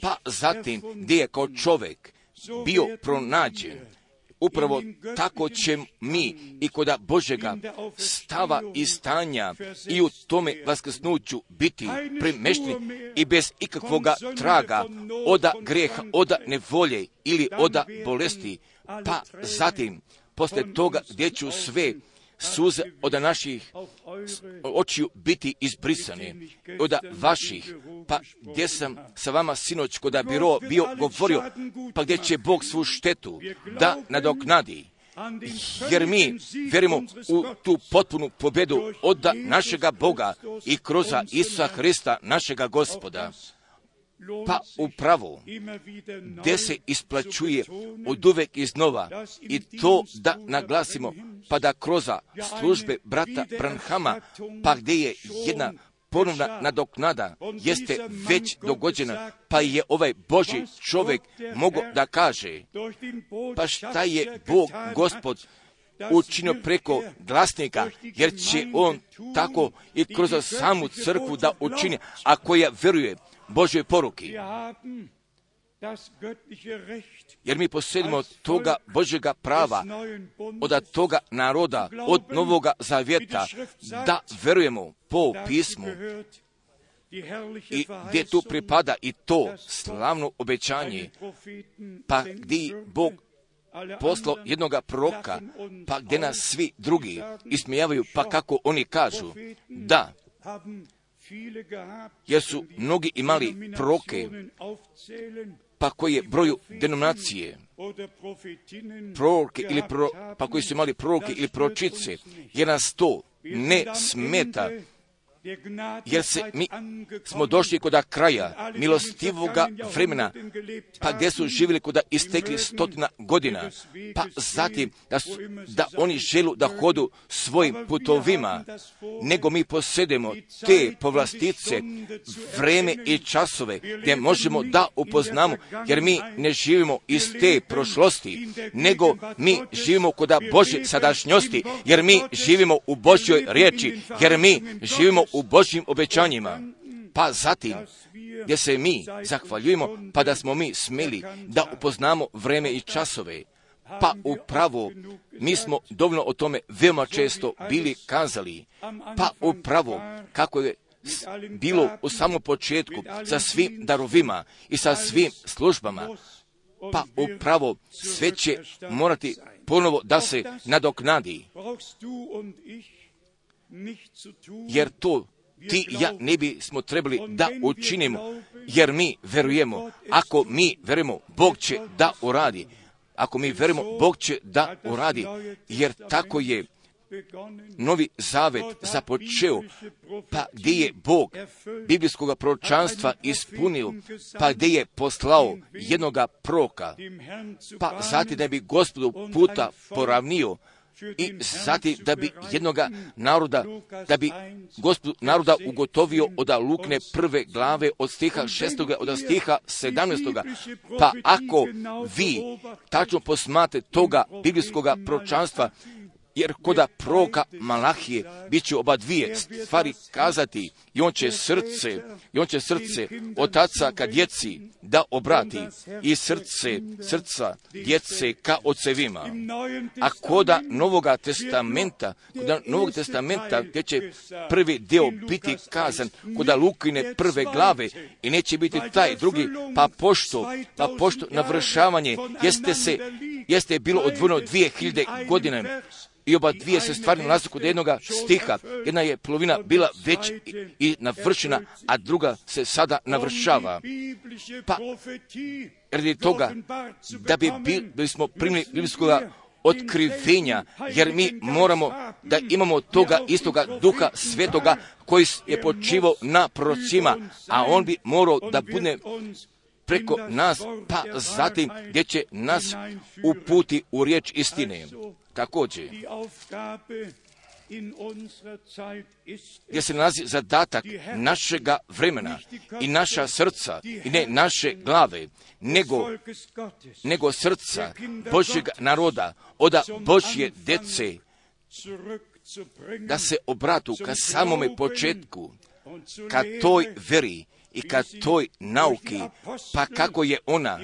pa zatim gdje je kao čovjek bio pronađen, Upravo tako će mi i kod Božega stava i stanja i u tome vaskrsnuću biti premešteni i bez ikakvoga traga oda greha, oda nevolje ili oda bolesti, pa zatim posle toga gdje ću sve suze od naših očiju biti izbrisane, od vaših, pa gdje sam sa vama sinoć kod biro bio govorio, pa gdje će Bog svu štetu da nadoknadi. Jer mi vjerimo u tu potpunu pobjedu od našega Boga i kroz Isusa Hrista, našega gospoda pa upravo gdje se isplaćuje od uvek iznova i to da naglasimo, pa da kroz službe brata Branhama, pa gdje je jedna ponovna nadoknada jeste već dogođena, pa je ovaj Boži čovjek mogo da kaže, pa šta je Bog, gospod, učinio preko glasnika, jer će on tako i kroz samu crkvu da učini, a koja veruje Božoj poruki. Jer mi posjedimo toga Božjega prava, od toga naroda, od Novoga Zavjeta, da verujemo po pismu i gdje tu pripada i to slavno obećanje, pa gdje Bog poslao jednoga proka, pa gdje nas svi drugi ismijavaju, pa kako oni kažu, da, jer su mnogi imali proke, pa koje broju denominacije, proroke ili pro, pa koji su imali proroke ili pročice, jer nas to ne smeta, jer se mi smo došli kod kraja milostivoga vremena, pa gdje su živjeli kod istekli stotina godina, pa zatim da, su, da oni želu da hodu svojim putovima, nego mi posjedemo te povlastice, vreme i časove gdje možemo da upoznamo, jer mi ne živimo iz te prošlosti, nego mi živimo kod leben sadašnjosti, jer mi živimo u Božjoj riječi, jer mi živimo. U Božjim obećanjima. Pa zatim, gdje se mi zahvaljujemo, pa da smo mi smeli da upoznamo vreme i časove. Pa upravo, mi smo dovoljno o tome veoma često bili kazali. Pa upravo, kako je bilo u samom početku sa svim darovima i sa svim službama, pa upravo sve će morati ponovo da se nadoknadi, jer to ti i ja ne bismo trebali da učinimo, jer mi verujemo, ako mi verujemo, Bog će da uradi. Ako mi verujemo, Bog će da uradi, jer tako je novi zavet započeo, pa gdje je Bog biblijskog proročanstva ispunio, pa gdje je poslao jednoga proka, pa zatim da bi gospodu puta poravnio i zatim da bi jednoga naroda, da bi gospodu naroda ugotovio od Lukne prve glave od stiha šestoga, od stiha sedamnestoga. Pa ako vi tačno posmate toga biblijskog proročanstva, jer koda proka Malahije bit će oba dvije stvari kazati i on će srce, i on će srce otaca ka djeci da obrati i srce, srca djece ka ocevima. A koda Novoga testamenta, koda Novog testamenta gdje će prvi dio biti kazan, koda Lukine prve glave i neće biti taj drugi, pa pošto, pa pošto navršavanje jeste se, jeste bilo odvojeno dvije hiljade godine i oba dvije se stvari nalaze kod jednoga stiha. Jedna je polovina bila već i- navršena, a druga se sada navršava. Pa, Radi toga da bi bekommen, bil, da bismo primili wir otkrivenja, jer mi moramo da imamo toga istoga duha svetoga koji je muss na uns a on bi morao da bude preko nas, pa zatim gdje će nas uputi u riječ istine. Također, gdje se nalazi zadatak našega vremena i naša srca i ne naše glave, nego nego srca Božjeg naroda, oda Božje dece, da se obratu ka samome početku, ka toj veri i ka toj nauki, pa kako je ona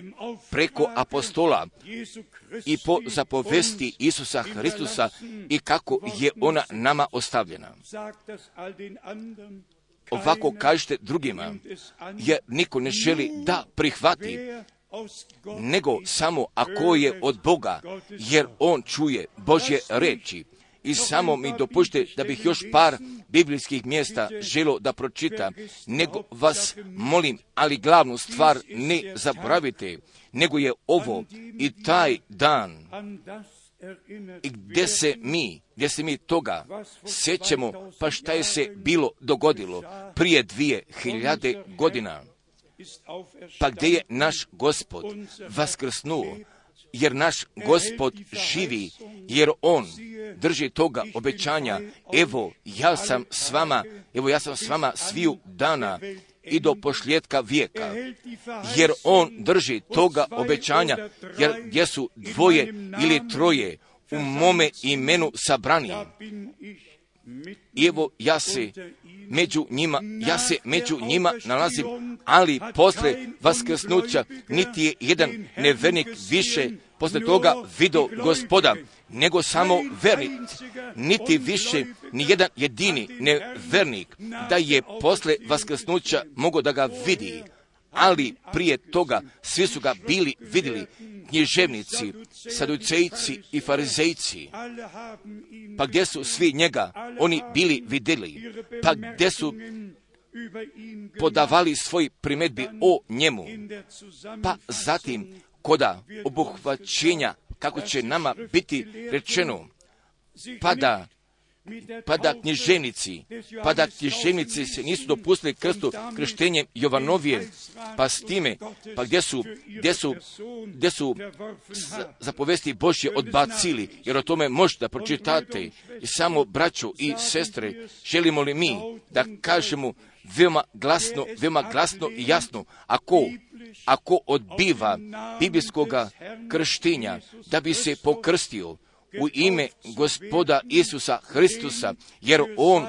preko apostola i po zapovesti Isusa Hristusa i kako je ona nama ostavljena. Ovako kažete drugima, jer niko ne želi da prihvati, nego samo ako je od Boga, jer on čuje Božje reči. I samo mi dopušte da bih još par biblijskih mjesta želo da pročitam, nego vas molim, ali glavnu stvar ne zaboravite, nego je ovo i taj dan. I gdje se mi, gdje se mi toga sjećamo, pa šta je se bilo dogodilo prije dvije hiljade godina, pa gdje je naš gospod vaskrsnuo, jer naš gospod živi, jer on drži toga obećanja, evo ja sam s vama, evo ja sam s vama sviju dana i do pošljetka vijeka, jer on drži toga obećanja, jer gdje su dvoje ili troje u mome imenu sabrani. Evo ja se među njima, ja se među njima nalazim, ali posle vaskrsnuća niti je jedan nevernik više posle toga vidio gospoda, nego samo vernik, niti više ni jedan jedini nevernik da je posle vaskrsnuća mogao da ga vidi, ali prije toga svi su ga bili vidjeli, književnici, saducejci i farizejci. Pa gdje su svi njega, oni bili vidjeli, pa gdje su podavali svoj primedbi o njemu, pa zatim koda obuhvaćenja, kako će nama biti rečeno, pa da pa da knjiženici, pa da knjiženici se nisu dopustili krstu krštenjem Jovanovije, pa s time, pa gdje su, gdje su, gdje su zapovesti Božje odbacili, jer o tome možete pročitate. I samo braću i sestre, želimo li mi da kažemo veoma glasno, veoma glasno i jasno, ako, ako odbiva biblijskoga krštenja da bi se pokrstio, u ime gospoda Isusa Hristusa, jer on,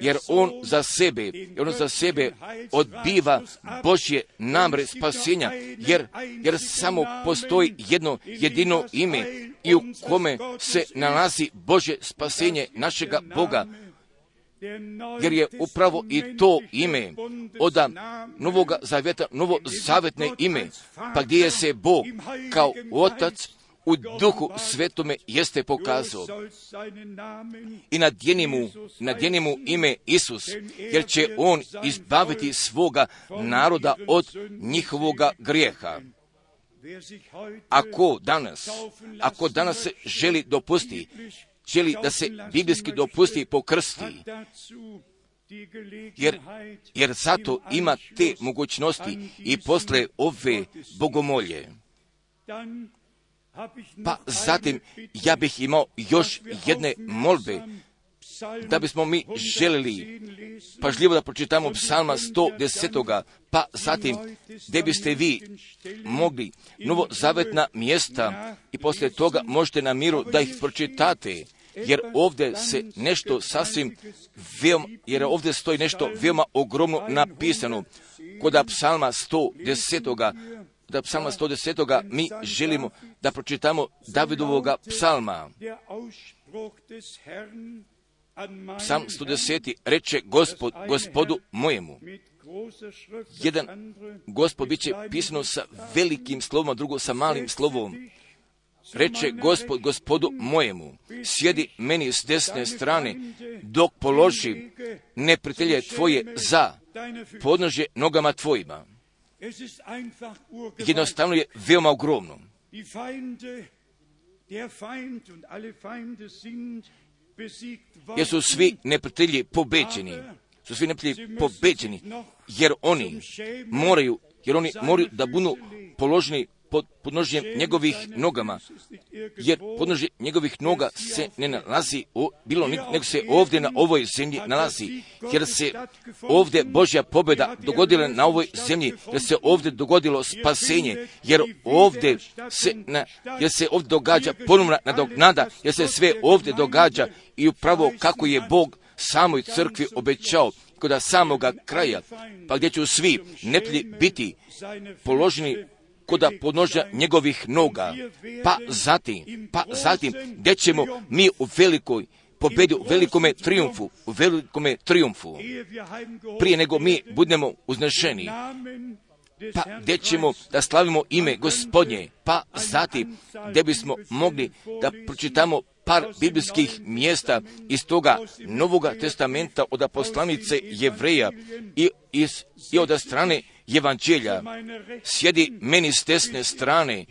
jer on za sebe, jer on za sebe odbiva Božje namre spasenja, jer, jer samo postoji jedno jedino ime i u kome se nalazi Božje spasenje našega Boga, jer je upravo i to ime od Novoga Zaveta, novo zavetne ime, pa gdje je se Bog kao Otac u duhu svetome jeste pokazao. I nadjeni mu, ime Isus, jer će on izbaviti svoga naroda od njihovoga grijeha. Ako danas, ako danas se želi dopusti, želi da se biblijski dopusti po krsti, jer, jer zato ima te mogućnosti i posle ove bogomolje. Pa zatim ja bih imao još jedne molbe da bismo mi želili pažljivo da pročitamo psalma 110. pa zatim gdje biste vi mogli novozavetna mjesta i poslije toga možete na miru da ih pročitate jer ovdje se nešto sasvim veoma, jer ovdje stoji nešto veoma ogromno napisano kod psalma 110 da psalma 110. mi želimo da pročitamo Davidovoga psalma. Psalm 110. reče gospod, gospodu mojemu. Jedan gospod bit će pisano sa velikim slovom, a drugo sa malim slovom. Reče gospod gospodu mojemu, sjedi meni s desne strane, dok položi neprijatelje tvoje za podnože nogama tvojima jednostavno je veoma ogromno. Jer su svi neprijatelji pobeđeni. Su svi neprijatelji pobeđeni, jer oni moraju, jer oni moraju da budu položeni pod podnožjem njegovih nogama, jer podnožje njegovih noga se ne nalazi o, bilo nego se ovdje na ovoj zemlji nalazi, jer se ovdje Božja pobjeda dogodila na ovoj zemlji, jer se ovdje dogodilo spasenje, jer ovdje se, na, jer se ovdje događa ponovna nadoknada, jer se sve ovdje događa i upravo kako je Bog samoj crkvi obećao, kod samoga kraja, pa gdje će svi neplji biti položeni koda podnožja njegovih noga. Pa zatim, pa zatim, gdje ćemo mi u velikoj pobedi, u velikome triumfu, u velikome triumfu, prije nego mi budemo uznešeni, pa gdje ćemo da slavimo ime gospodnje, pa zatim gdje bismo mogli da pročitamo par biblijskih mjesta iz toga Novoga testamenta od aposlanice Jevreja i, iz, i od strane evanđelja, sjedi meni s desne strane,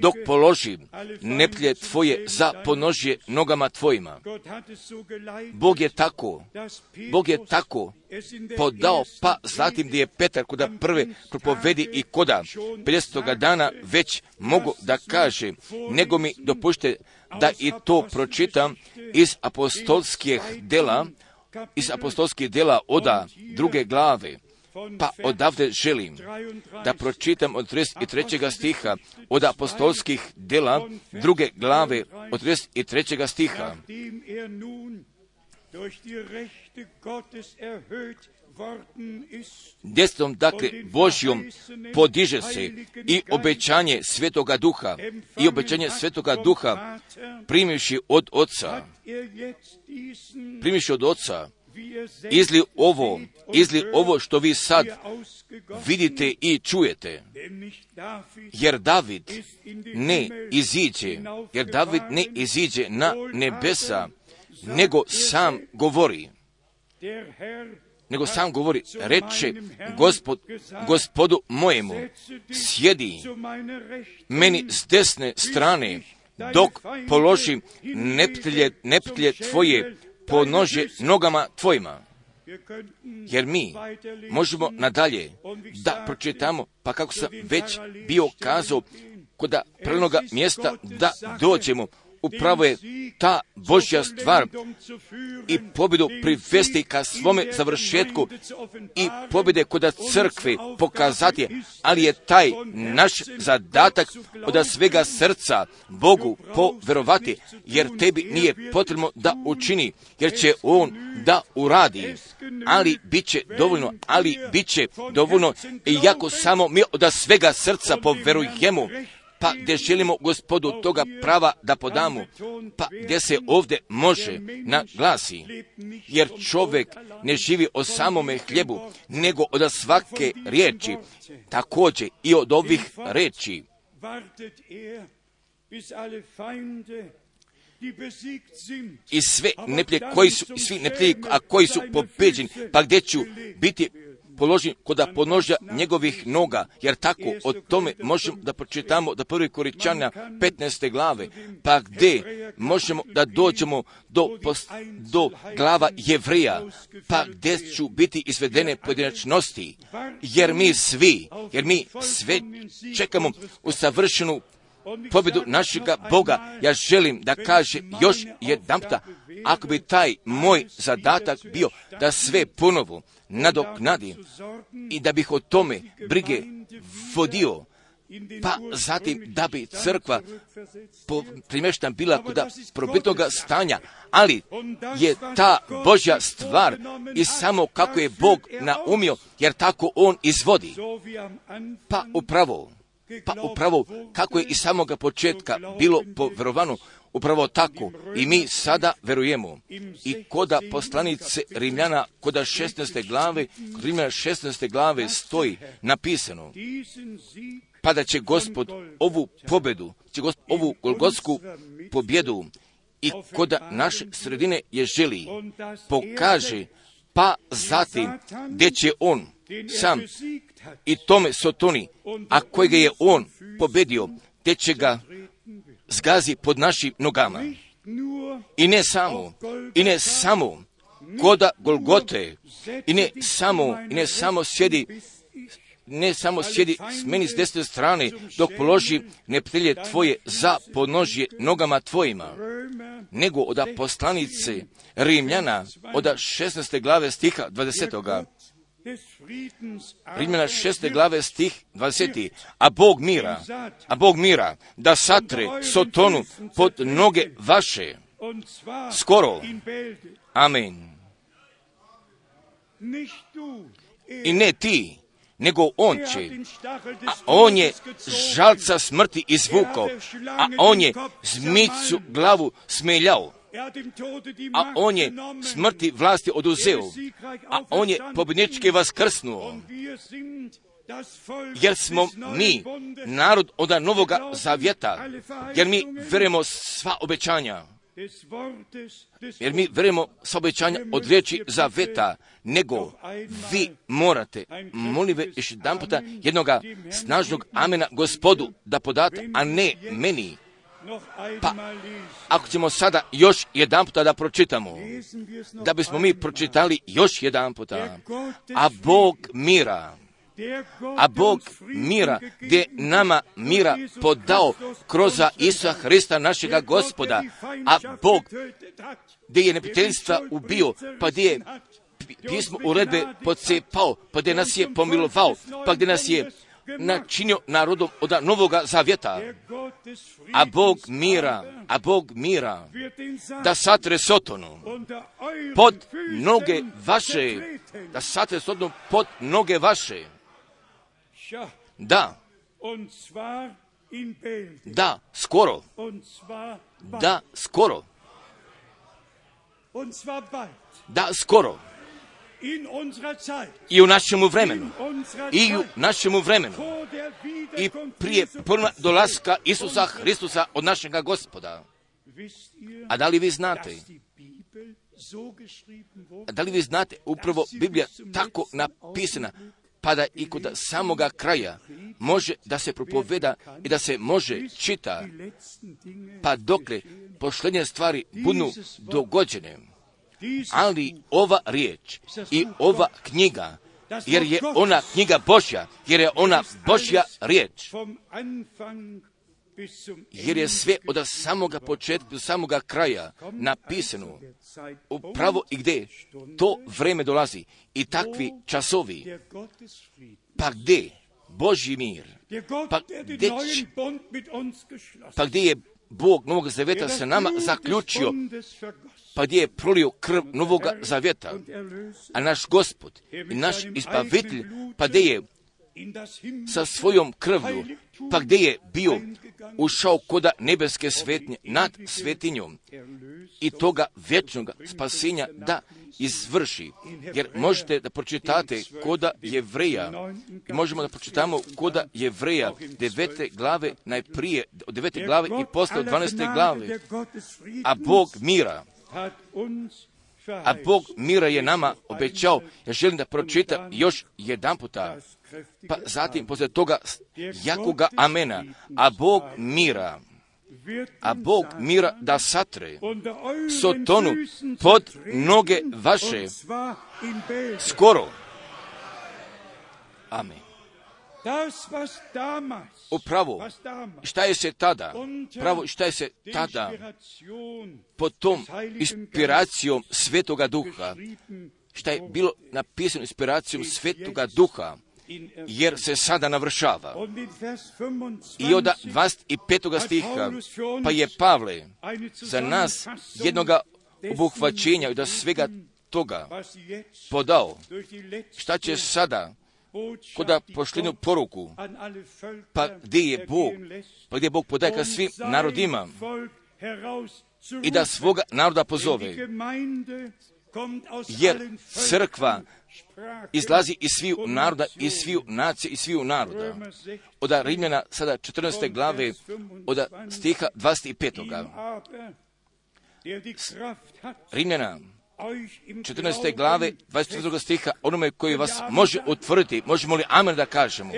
dok položim neplje tvoje za ponožje nogama tvojima. Bog je tako, Bog je tako podao, pa zatim gdje je Petar kuda prve propovedi i koda 50. dana već mogu da kaže, nego mi dopušte da i to pročitam iz apostolskih dela, iz apostolskih dela oda druge glave, pa odavde želim da pročitam od 33. stiha od apostolskih dela druge glave od 33. stiha. Desnom, dakle, Božjom podiže se i obećanje Svetoga Duha i obećanje Svetoga Duha primivši od Oca, primivši od Oca, izli ovo, izli ovo što vi sad vidite i čujete. Jer David ne iziđe, jer David ne iziđe na nebesa, nego sam govori. nego sam govori, reče gospod, gospodu mojemu, sjedi meni s desne strane, dok položim neptilje, neptilje tvoje po nože nogama tvojima. Jer mi možemo nadalje da pročitamo, pa kako sam već bio kazao, kod prenoga mjesta da dođemo upravo je ta Božja stvar i pobjedu privesti ka svome završetku i pobjede kod crkve pokazati, ali je taj naš zadatak od svega srca Bogu poverovati, jer tebi nije potrebno da učini, jer će On da uradi, ali bit će dovoljno, ali bit će dovoljno, iako samo mi od svega srca poverujemo, pa gdje želimo gospodu toga prava da podamo, pa gdje se ovdje može naglasi, jer čovjek ne živi o samome hljebu, nego od svake riječi, također i od ovih reči. I sve neplje koji su, svi neplje, a koji su pobeđeni, pa gdje ću biti položim kod podnožja njegovih noga, jer tako o tome možemo da pročitamo da prvi koričanja 15. glave, pa gdje možemo da dođemo do, do glava jevreja, pa gdje ću biti izvedene pojedinačnosti, jer mi svi, jer mi sve čekamo u savršenu pobjedu našega Boga, ja želim da kaže još jedan puta, ako bi taj moj zadatak bio da sve ponovo nadoknadi i da bih o tome brige vodio, pa zatim da bi crkva primještan bila kod probitnoga stanja, ali je ta Božja stvar i samo kako je Bog naumio, jer tako On izvodi. Pa upravo, pa upravo kako je i samoga početka bilo povjerovano, upravo tako i mi sada verujemo. I koda poslanice Rimljana, koda 16. glave, kod Rimljana 16. glave stoji napisano, pa da će gospod ovu pobedu, će gospod ovu golgotsku pobjedu i koda naše sredine je želi, pokaže, pa zatim gdje će on sam i tome Sotoni, a kojega je on pobedio, te će ga zgazi pod našim nogama. I ne samo, i ne samo koda Golgote, i ne samo, i ne samo sjedi ne samo sjedi s meni s desne strane, dok položi neprilje tvoje za podnožje nogama tvojima, nego od poslanice Rimljana, od 16. glave stiha 20. Rimljana šeste glave stih 20. A Bog mira, a Bog mira da satre Sotonu pod noge vaše. Skoro. Amen. I ne ti, nego on će. A on je žalca smrti izvukao, a on je zmicu glavu smeljao a on je smrti vlasti oduzeo, a on je pobjednički vaskrsnuo, jer smo mi narod od novoga zavjeta, jer mi verujemo sva obećanja, jer mi verujemo sva obećanja od riječi zaveta, nego vi morate, molim ve još jedan puta, jednoga snažnog amena gospodu da podate, a ne meni, pa, ako ćemo sada još jedan puta da pročitamo, da bismo mi pročitali još jedan puta, a Bog mira, a Bog mira, gdje nama mira podao kroz Isusa Hrista našega gospoda, a Bog gdje je neprijateljstva ubio, pa gdje je pismo uredbe pocepao, pa gdje nas je pomilovao, pa gdje nas je načinio narodom od novoga zavjeta. A Bog mira, a Bog mira da satre Sotonu pod noge vaše, da satre Sotonu pod noge vaše. Da, da, skoro, da, skoro, da, skoro i u našemu vremenu, i u našemu vremenu, i prije dolaska Isusa Hristusa od našega gospoda. A da li vi znate? Da li vi znate, upravo Biblija tako napisana, pa da i kod samoga kraja može da se propoveda i da se može čita, pa dokle posljednje stvari budu dogođene. Ali ova riječ i ova knjiga, jer je ona knjiga Božja, jer je ona Božja riječ, jer je sve od samoga početka do samoga kraja napisano. Upravo i gdje? To vreme dolazi. I takvi časovi, pa gdje? Božji mir, pa gdje, pa gdje je Bog Novog Zaveta sa nama zaključio, pa gdje je prolio krv Novog Zaveta, a naš Gospod i naš ispavitelj, pa gdje je sa svojom krvlju, pa gdje je bio ušao koda nebeske svetnje nad svetinjom i toga vječnog spasenja da izvrši. Jer možete da pročitate koda jevreja, i možemo da pročitamo koda jevreja devete glave najprije, od devete glave i posle od dvaneste glave. A Bog mira, a Bog mira je nama obećao, ja želim da pročitam još jedan puta, pa zatim posle toga jakoga amena, a Bog mira, a Bog mira da satre sotonu pod noge vaše. skoro. Amen. Upravo, šta je se tada, pravo šta je se tada? pod tom inspiracijom Svetoga Duha, šta je bilo napisano inspiracijom Svetoga Duha, jer se sada navršava. I od 25. stiha, pa je Pavle za nas jednoga obuhvaćenja i da svega toga podao, šta će sada? Koda pošljenu poruku, pa gdje je Bog, pa gdje Bog podaje ka svim narodima i da svoga naroda pozove, jer crkva izlazi iz sviju naroda, iz sviju nacije, iz sviju naroda. Od Rimljana sada 14. glave, od stiha 25. Rimljana 14. glave, 22. stiha, onome koji vas može utvrditi, možemo li amen da kažemo,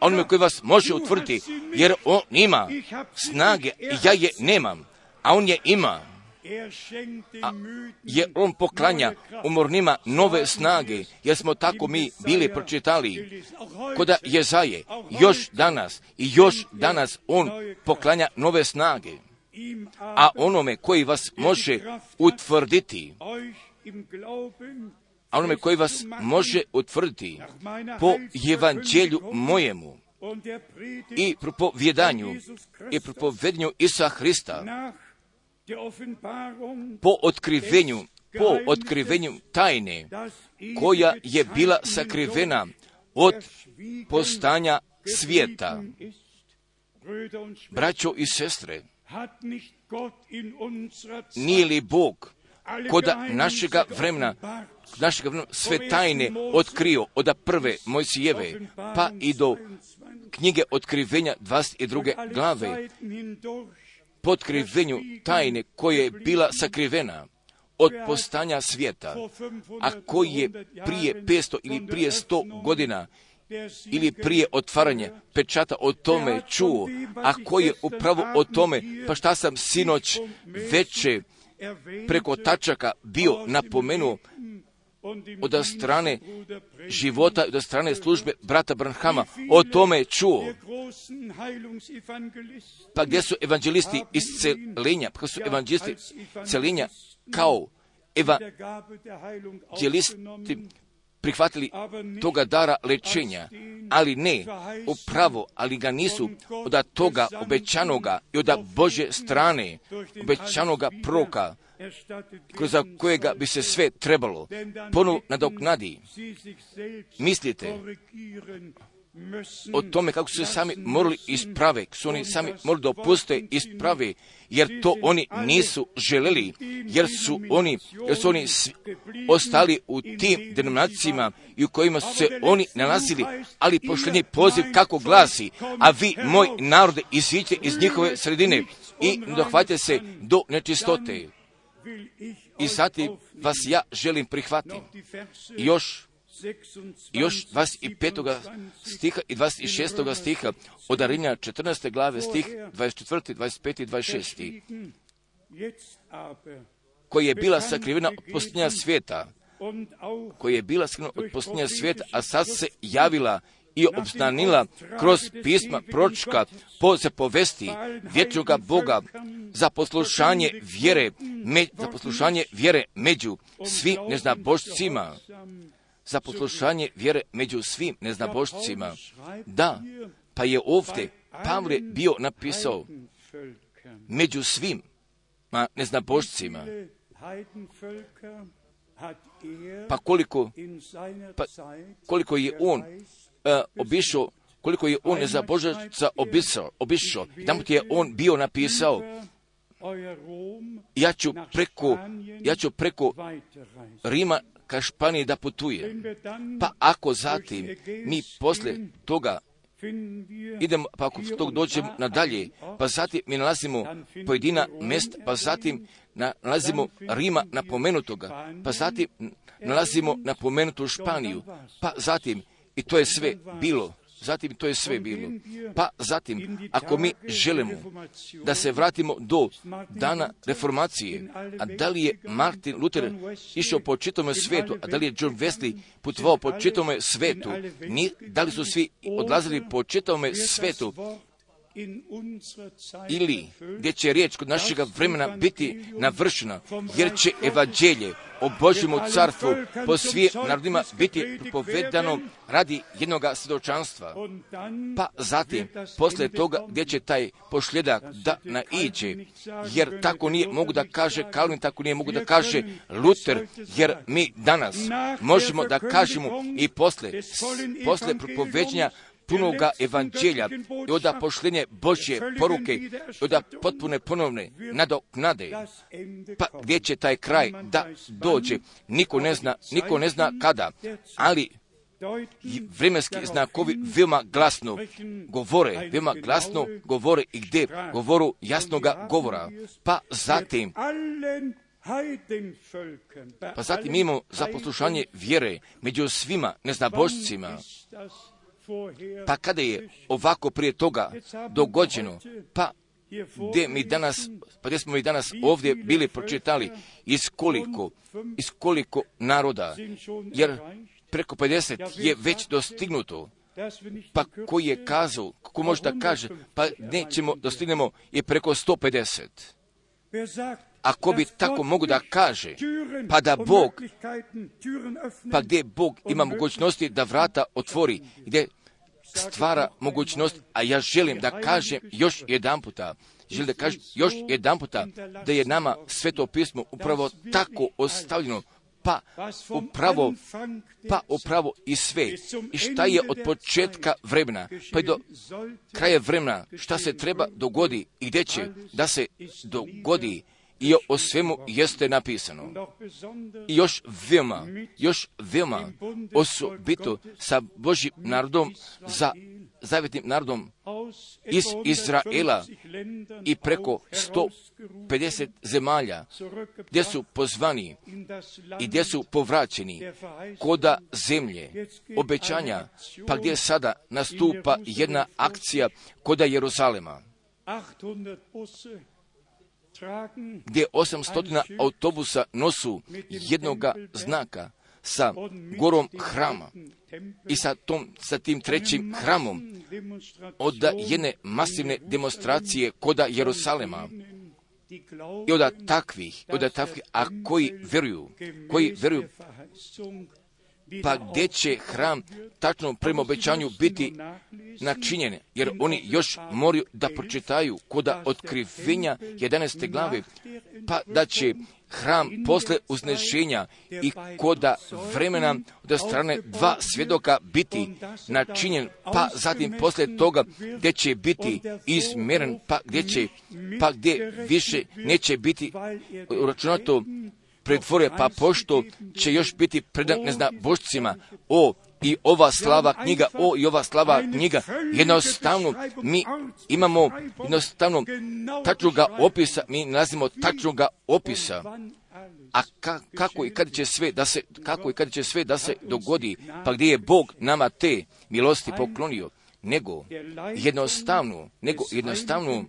onome koji vas može utvrditi, jer on ima snage i ja je nemam, a on je ima. Je on poklanja umornima nove snage, jer smo tako mi bili pročitali? Koda Jezaje, još danas i još danas on poklanja nove snage. A onome koji vas može utvrditi, a onome koji vas može utvrditi po evanđelju mojemu i propovjedanju i propovjedanju Isa Hrista po otkrivenju, po otkrivenju tajne koja je bila sakrivena od postanja svijeta. Braćo i sestre, nije li Bog koda našega vremena, našega vremena sve tajne otkrio od prve Mojsijeve pa i do knjige otkrivenja 22. glave po otkrivenju tajne koje je bila sakrivena od postanja svijeta, a koji je prije 500 ili prije 100 godina ili prije otvaranja pečata o tome čuo, a koji je upravo o tome, pa šta sam sinoć veće preko tačaka bio napomenuo od strane života od strane službe brata Branhama o tome čuo. Pa gdje su evanđelisti celinja, pa su evanđelisti celinja kao evanđelisti prihvatili toga dara lečenja, ali ne upravo, ali ga nisu od toga obećanoga i od Bože strane obećanoga proka, kroz kojega bi se sve trebalo ponovo nadoknadi. Mislite o tome kako su se sami morali isprave, su oni sami morali dopuste isprave, jer to oni nisu želeli, jer su oni, jer su oni ostali u tim denominacijama i u kojima su se oni nalazili, ali pošljeni poziv kako glasi, a vi, moj narode, iziđite iz njihove sredine i dohvatite se do nečistote I zatim vas ja želim prihvatiti. I još još 25. stiha i 26. stiha od Arinja 14. glave stih 24., 25. i 26. koji je bila sakrivena od posljednja svijeta, koji je bila sakrivena od posljednja svijeta, a sad se javila i obznanila kroz pisma pročka po zapovesti vječnoga Boga za poslušanje vjere, me, za poslušanje vjere među svim neznabošcima za poslušanje vjere među svim neznabošcima. Da, pa je ovdje Pavle bio napisao među svim ma, neznabošcima. Pa koliko, pa koliko je on obišao, koliko je on nezabožaca obišao, obišao, tamo je on bio napisao, ja ću preko, ja ću preko Rima ka Španiji da putuje. Pa ako zatim mi poslije toga idemo, pa ako tog dođemo nadalje, pa zatim mi nalazimo pojedina mjesta, pa zatim nalazimo Rima napomenutoga, pa zatim nalazimo napomenutu Španiju, pa zatim, i to je sve bilo, zatim to je sve bilo. Pa zatim, ako mi želimo da se vratimo do dana reformacije, a da li je Martin Luther išao po čitome svetu, a da li je John Wesley putovao po čitome svetu, ni, da li su svi odlazili po čitome svetu, ili gdje će riječ kod našega vremena biti navršena, jer će evanđelje o Božjemu carstvu po svim narodima biti povedano radi jednog svjedočanstva. Pa zatim, poslije toga gdje će taj pošljedak da naiđe, jer tako nije mogu da kaže Kalvin, tako nije mogu da kaže Luther, jer mi danas možemo da kažemo i posle, posle propoveđenja punoga evanđelja i od pošljenje Božje poruke i od potpune ponovne nadoknade. Pa gdje će taj kraj da dođe? Niko ne zna, niko ne zna kada, ali vremenski znakovi veoma glasno govore, veoma glasno govore i gdje govoru jasnoga govora. Pa zatim, pa zatim imamo za poslušanje vjere među svima neznabošcima, pa kada je ovako prije toga dogođeno, pa gdje mi danas, pa gdje smo mi danas ovdje bili pročitali iz koliko, iz koliko naroda, jer preko 50 je već dostignuto, pa koji je kazao, kako može da kaže, pa nećemo, dostignemo je preko 150. Ako bi tako mogu da kaže, pa da Bog, pa gdje Bog ima mogućnosti da vrata otvori, gdje stvara mogućnost, a ja želim da kažem još jedan puta, želim da kažem još jedan puta, da je nama sveto pismo upravo tako ostavljeno, pa upravo, pa upravo i sve. I šta je od početka vremena, pa i do kraja vremena, šta se treba dogodi i gdje će da se dogodi, i o svemu jeste napisano. I još veoma, još veoma osobito sa Božjim narodom, za zavjetnim narodom iz Izraela i preko 150 zemalja gdje su pozvani i gdje su povraćeni koda zemlje obećanja, pa gdje sada nastupa jedna akcija koda Jeruzalema gdje 800 autobusa nosu jednoga znaka sa gorom hrama i sa, tom, sa tim trećim hramom od jedne masivne demonstracije koda Jerusalema. I od takvih, od takvih, a koji vjeruju, koji vjeruju pa gdje će hram tačno prema obećanju biti načinjen, jer oni još moraju da pročitaju koda otkrivenja 11. glave, pa da će hram posle uznešenja i koda vremena od strane dva svjedoka biti načinjen, pa zatim posle toga gdje će biti izmjeren, pa gdje će, pa gdje više neće biti uračunato pretvore, pa pošto će još biti predan, ne zna, božcima, o, i ova slava knjiga, o, i ova knjiga, jednostavno, mi imamo jednostavno tačnoga opisa, mi nalazimo tačnoga opisa, a ka, kako i kad će sve da se, kako i kad će sve da se dogodi, pa gdje je Bog nama te milosti poklonio, nego jednostavno, nego jednostavno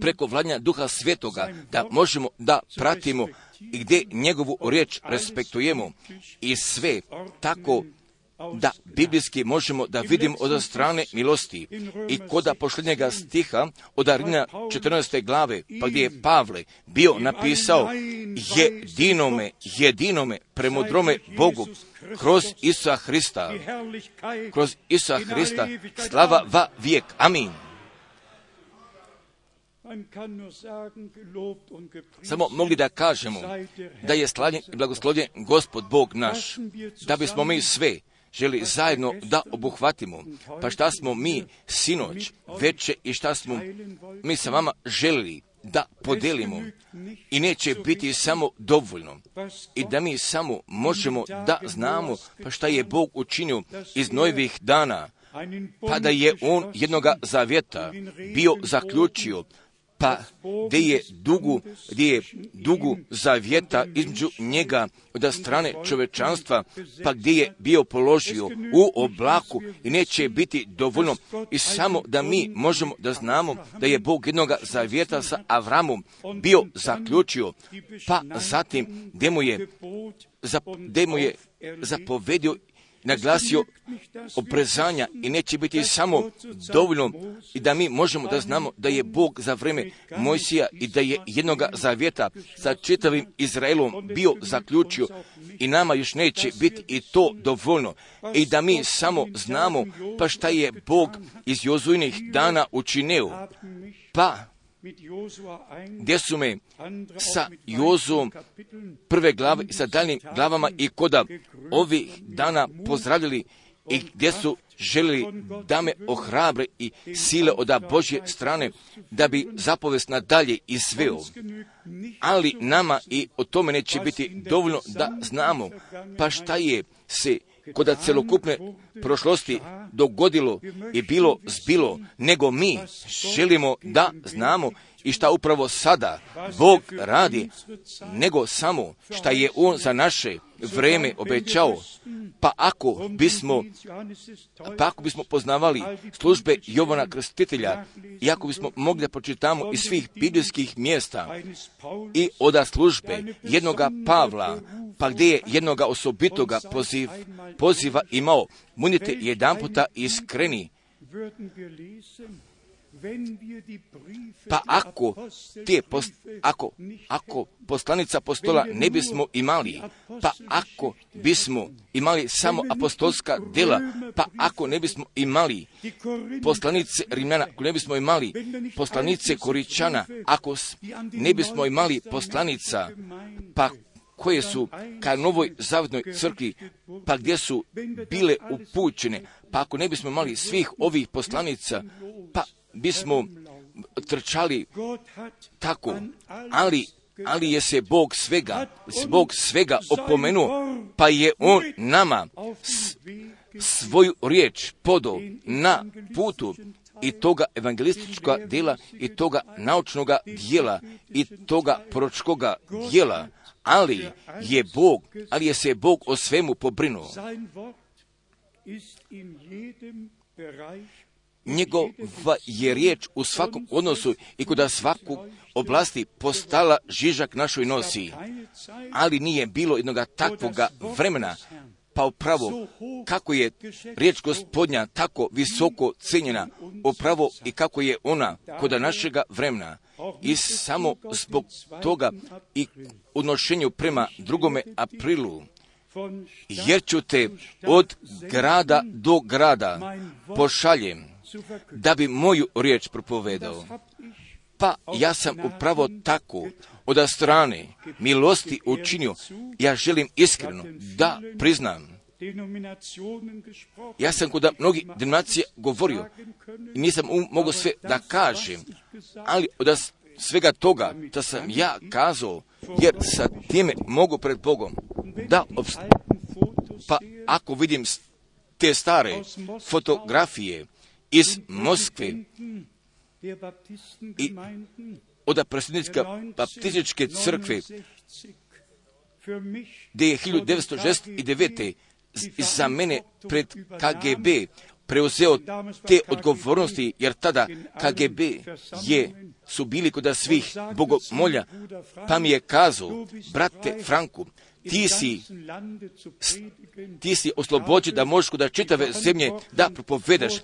preko vladanja duha svetoga, da možemo da pratimo i gdje njegovu riječ respektujemo i sve tako da biblijski možemo da vidimo od strane milosti i koda posljednjega stiha od Arina 14. glave, pa gdje je Pavle bio napisao jedinome, jedinome, premudrome Bogu, kroz Isusa Hrista, kroz Isusa Hrista, slava va vijek. Amin. Samo mogli da kažemo da je slavljen i blagoslovljen Gospod Bog naš, da bismo mi sve želi zajedno da obuhvatimo. Pa šta smo mi sinoć veće i šta smo mi sa vama želili da podelimo i neće biti samo dovoljno i da mi samo možemo da znamo pa šta je Bog učinio iz novih dana, pa da je On jednoga zavjeta bio zaključio pa gdje je dugu, gdje je dugu zavjeta između njega od strane čovečanstva, pa gdje je bio položio u oblaku i neće biti dovoljno. I samo da mi možemo da znamo da je Bog jednoga zavjeta sa Avramom bio zaključio, pa zatim gdje mu je, gdje mu je zapovedio naglasio oprezanja i neće biti samo dovoljno i da mi možemo da znamo da je Bog za vreme Mojsija i da je jednoga zavjeta sa čitavim Izraelom bio zaključio i nama još neće biti i to dovoljno i da mi samo znamo pa šta je Bog iz Jozujnih dana učinio. Pa gdje su me sa Jozom prve glave i sa daljnim glavama i koda ovih dana pozdravljali i gdje su želili da me ohrabre i sile od Božje strane da bi zapovest nadalje izveo. Ali nama i o tome neće biti dovoljno da znamo pa šta je se koda celokupne prošlosti dogodilo i bilo zbilo, nego mi želimo da znamo i šta upravo sada Bog radi, nego samo šta je On za naše vreme obećao. Pa ako bismo, pa ako bismo poznavali službe Jovana Krstitelja i ako bismo mogli da počitamo iz svih biblijskih mjesta i oda službe jednoga Pavla, pa gdje je jednoga osobitoga poziv, poziva imao, budite jedan puta iskreni, pa ako, te post, ako, ako poslanica postola ne bismo imali, pa ako bismo imali samo apostolska dela, pa ako ne bismo imali poslanice Rimljana, ako ne bismo imali poslanice Koričana, ako ne bismo imali poslanica, pa koje su ka novoj zavodnoj crkvi, pa gdje su bile upućene, pa ako ne bismo imali svih ovih poslanica, pa bismo trčali tako, ali ali je se Bog svega, Bog svega opomenuo, pa je On nama svoju riječ podao na putu i toga evangelističkoga dijela i toga naučnoga dijela i toga proročkoga dijela, ali je Bog, ali je se Bog o svemu pobrinuo njegova je riječ u svakom odnosu i kuda svaku oblasti postala žižak našoj nosi. Ali nije bilo jednoga takvoga vremena, pa upravo kako je riječ gospodnja tako visoko cijenjena, upravo i kako je ona kod našega vremena. I samo zbog toga i odnošenju prema drugome aprilu, jer ću te od grada do grada pošaljem da bi moju riječ propovedao. Pa ja sam upravo tako od strane milosti učinio. Ja želim iskreno da priznam. Ja sam kod mnogih denominacija govorio i nisam mogao sve da kažem, ali od svega toga da sam ja kazao, jer sa time mogu pred Bogom da Pa ako vidim te stare fotografije iz Moskve Baptistengemeinden od baptističke crkve, 1969 für mich gdje je 1969. za mene pred KGB preuzeo te odgovornosti, jer tada KGB je, su bili kod svih bogomolja, pa mi je kazao, brate Franku, ti si, ti si oslobođen da možeš kod čitave zemlje da propovedaš,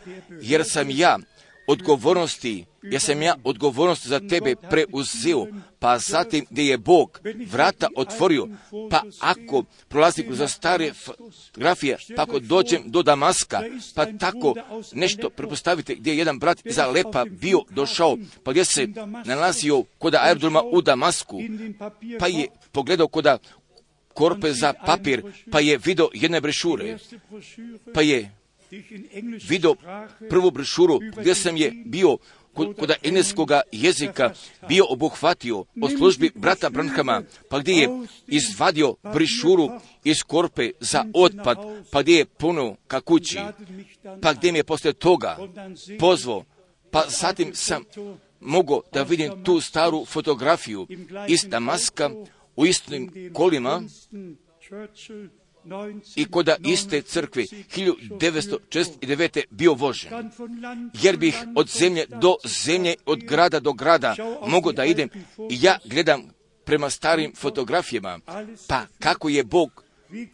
jer sam ja odgovornosti, jer sam ja odgovornost za tebe preuzeo, pa zatim gdje je Bog vrata otvorio, pa ako prolazi kroz stare fotografije, pa ako dođem do Damaska, pa tako nešto prepostavite gdje je jedan brat za Lepa bio došao, pa gdje se nalazio kod aerodroma u Damasku, pa je pogledao kod korpe za papir, pa je vidio jedne brešure, pa je vidio prvu brošuru gdje sam je bio kod, kod engleskog jezika bio obuhvatio od službi brata Branhama, pa gdje je izvadio brišuru iz korpe za otpad, pa gdje je puno ka kući, pa gdje mi je poslije toga pozvao, pa zatim sam mogao da vidim tu staru fotografiju iz Damaska u istim kolima i koda iste crkve 1969. bio vožen. Jer bih od zemlje do zemlje, od grada do grada mogu da idem i ja gledam prema starim fotografijama, pa kako je Bog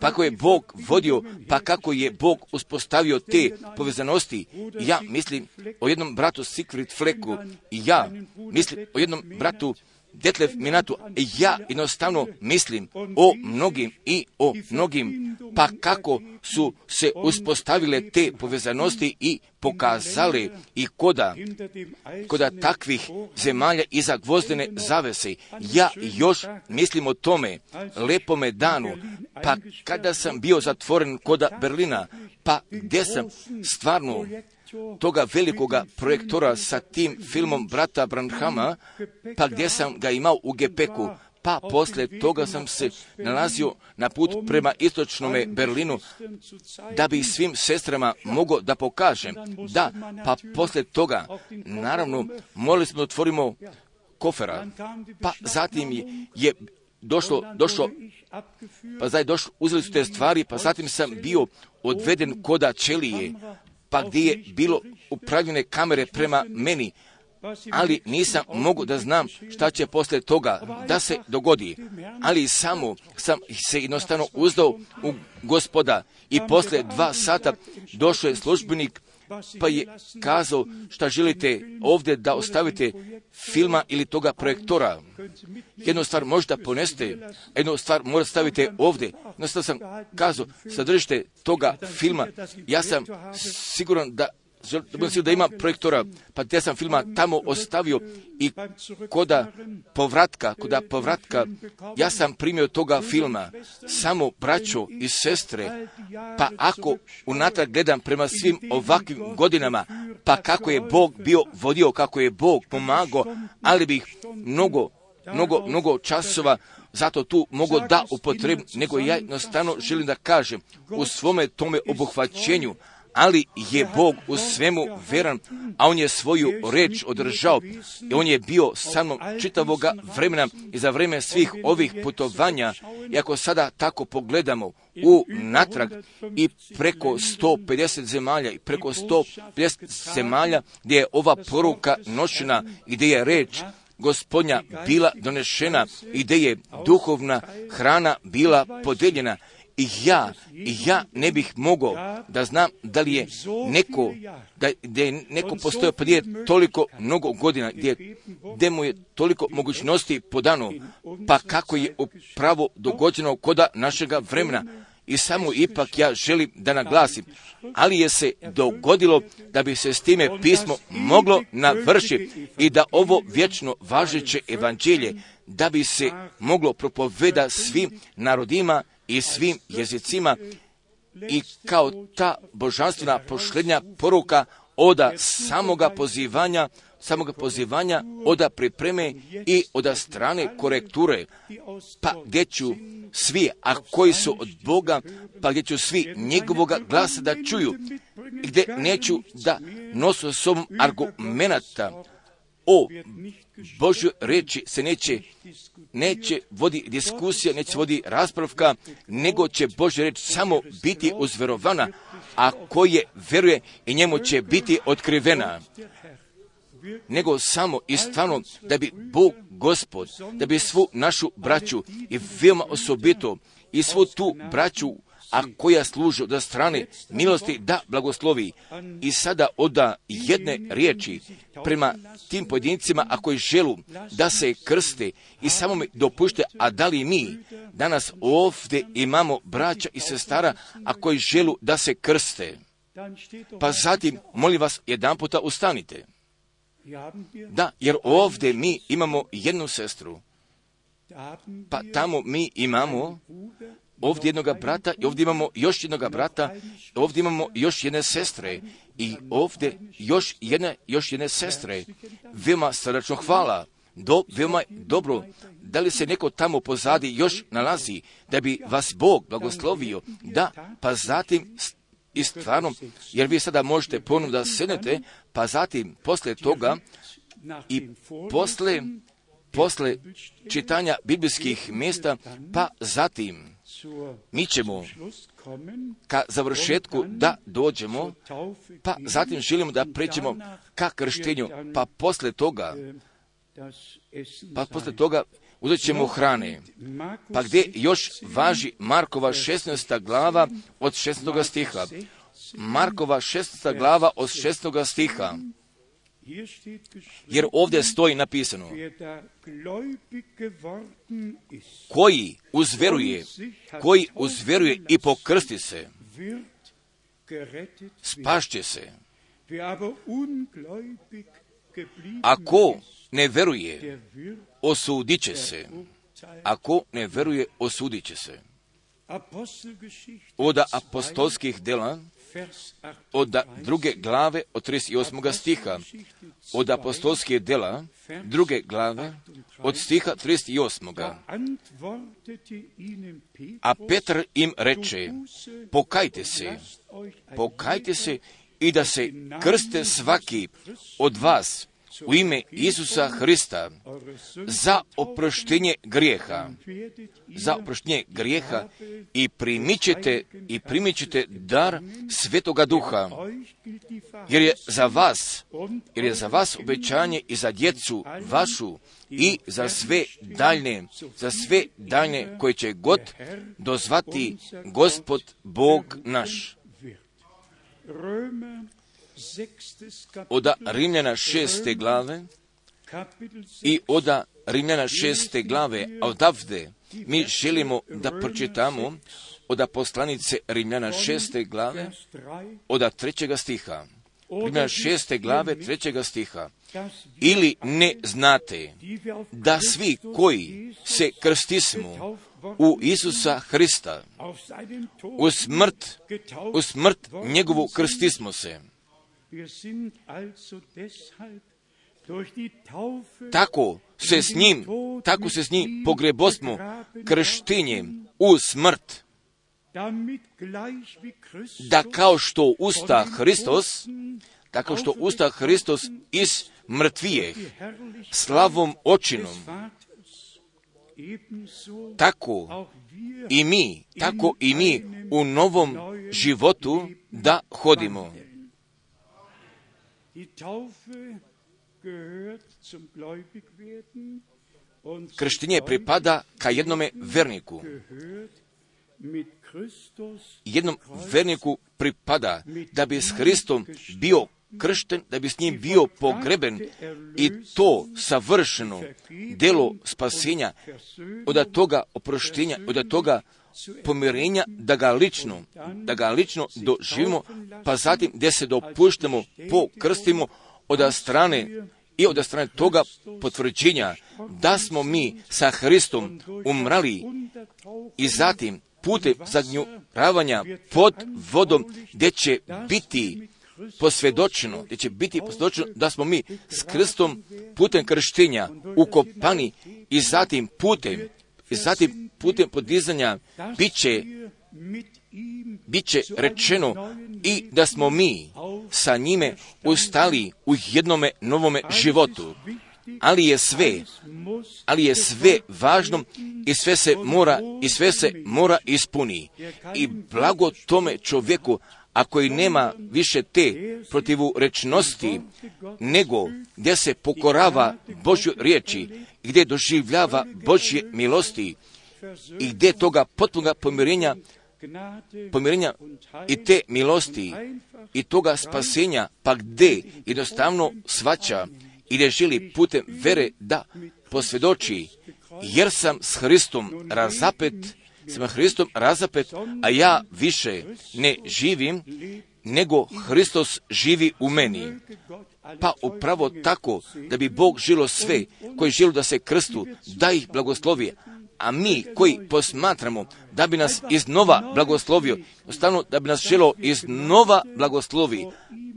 pa kako je Bog vodio, pa kako je Bog uspostavio te povezanosti. Ja mislim o jednom bratu Sigfrid Fleku i ja mislim o jednom bratu Detlef Minatu, ja jednostavno mislim o mnogim i o mnogim, pa kako su se uspostavile te povezanosti i pokazali i koda, koda takvih zemalja iza gvozdene zavese. Ja još mislim o tome lepome danu, pa kada sam bio zatvoren koda Berlina, pa gdje sam stvarno toga velikoga projektora sa tim filmom brata Branhama, pa gdje sam ga imao u Gepeku, pa poslije toga sam se nalazio na put prema istočnome Berlinu, da bi svim sestrama mogao da pokažem. Da, pa poslije toga, naravno, morali smo da otvorimo kofera, pa zatim je, došlo, došlo, pa zatim došlo, uzeli su te stvari, pa zatim sam bio odveden koda čelije, pa gdje je bilo upravljene kamere prema meni, ali nisam mogu da znam šta će poslije toga da se dogodi. Ali samo sam se jednostavno uzdao u gospoda i poslije dva sata došao je službenik pa je kazao šta želite ovdje da ostavite filma ili toga projektora. Jednu stvar možda poneste, jednu stvar mora stavite ovdje. Jednostavno sam kazao, sadržite toga filma. Ja sam siguran da da da ima projektora, pa te sam filma tamo ostavio i koda povratka, koda povratka, ja sam primio toga filma, samo braćo i sestre, pa ako unatrag gledam prema svim ovakvim godinama, pa kako je Bog bio vodio, kako je Bog pomagao, ali bih mnogo, mnogo, mnogo časova zato tu mogu da upotrebim, nego ja jednostavno želim da kažem u svome tome obuhvaćenju, ali je Bog u svemu veran, a On je svoju reč održao i On je bio sa mnom čitavoga vremena i za vreme svih ovih putovanja. I ako sada tako pogledamo u natrag i preko 150 zemalja i preko 150 zemalja gdje je ova poruka noćena i gdje je reč gospodnja bila donešena i gdje je duhovna hrana bila podeljena i ja, i ja ne bih mogao da znam da li je neko, da, da je neko postojao prije toliko mnogo godina, gdje, gdje mu je toliko mogućnosti po danu, pa kako je upravo dogođeno koda našega vremena. I samo ipak ja želim da naglasim, ali je se dogodilo da bi se s time pismo moglo navršiti i da ovo vječno važeće evanđelje, da bi se moglo propoveda svim narodima i svim jezicima i kao ta božanstvena pošlednja poruka oda samoga pozivanja, samoga pozivanja, oda pripreme i oda strane korekture, pa gdje ću svi, a koji su od Boga, pa gdje ću svi njegovoga glasa da čuju, gdje neću da nosu sobom argumenata, o Božoj reči se neće, neće vodi diskusija, neće vodi raspravka, nego će Božja reč samo biti uzverovana, a koje veruje i njemu će biti otkrivena. Nego samo i stvarno da bi Bog gospod, da bi svu našu braću i veoma osobito i svu tu braću a koja služi od strane milosti da blagoslovi i sada oda jedne riječi prema tim pojedincima a koji želu da se krste i samo mi dopušte, a da li mi danas ovdje imamo braća i sestara a koji želu da se krste. Pa zatim, molim vas, jedan puta ustanite. Da, jer ovdje mi imamo jednu sestru. Pa tamo mi imamo ovdje jednoga brata i ovdje imamo još jednoga brata, ovdje imamo još jedne sestre i ovdje još jedne, još jedne sestre. Veoma srdačno hvala. Do, veoma dobro. Da li se neko tamo pozadi još nalazi da bi vas Bog blagoslovio? Da, pa zatim i stvarno, jer vi sada možete ponovno da sednete, pa zatim posle toga i posle, posle čitanja biblijskih mjesta, pa zatim mi ćemo ka završetku da dođemo, pa zatim želimo da pređemo ka krštenju, pa posle toga, pa posle toga uzet ćemo hrane. Pa gdje još važi Markova 16. glava od 16. stiha. Markova 16. glava od 16. stiha. Jer ovdje stoji napisano koji uzveruje, koji uzveruje i pokrsti se, spašće se. Ako ne veruje, osudit će se. Ako ne veruje, osudit će se. Od apostolskih dela, od druge glave, od 38. stiha, od apostolskih dela, druge glave, od stiha 38. A Petr im reče, pokajte se, pokajte se i da se krste svaki od vas u ime Isusa Hrista za oproštenje grijeha, za oproštenje grijeha i primićete i primićete dar Svetoga Duha, jer je za vas, jer je za vas obećanje i za djecu vašu i za sve daljne, za sve daljne koje će god dozvati Gospod Bog naš oda Rimljana šeste glave i oda Rimljana šeste glave, a odavde mi želimo da pročitamo oda poslanice Rimljana šeste glave, oda trećega stiha. Rimljana šeste glave, trećega stiha. Ili ne znate da svi koji se krstismo u Isusa Hrista, u smrt, u smrt njegovu krstismo se, tako se s njim, tako se s njim pogrebosmo krštenjem u smrt, da kao što usta Hristos, tako što usta Hristos iz mrtvijeh, slavom očinom, tako i mi, tako i mi u novom životu da hodimo. Krštenje pripada ka jednome verniku. Jednom verniku pripada da bi s Hristom bio kršten, da bi s njim bio pogreben i to savršeno delo spasenja, od toga oproštenja, od toga pomirenja, da ga lično, da ga lično doživimo, pa zatim gdje se dopuštamo, pokrstimo od strane i od strane toga potvrđenja da smo mi sa Hristom umrali i zatim putem zagnjuravanja pod vodom gdje će biti posvjedočeno, gdje će biti posvjedočeno da smo mi s Hristom putem krštenja ukopani i zatim putem i zatim putem podizanja bit će, bit će rečeno i da smo mi sa njime ustali u jednome novome životu. Ali je sve, ali je sve važno i sve se mora, i sve se mora ispuni. I blago tome čovjeku, a koji nema više te protivu rečnosti, nego gdje se pokorava Božju riječi, gdje doživljava Božje milosti i gdje toga potpunog pomirenja, pomirenja i te milosti i toga spasenja, pa gdje jednostavno svaća i gdje želi putem vere da posvjedoči, jer sam s Hristom razapet, sam Hristom razapet, a ja više ne živim, nego Hristos živi u meni. Pa upravo tako da bi Bog žilo sve koji žele da se krstu, da ih blagoslovi, a mi koji posmatramo da bi nas iznova blagoslovio, ostavno da bi nas želo iznova blagoslovi,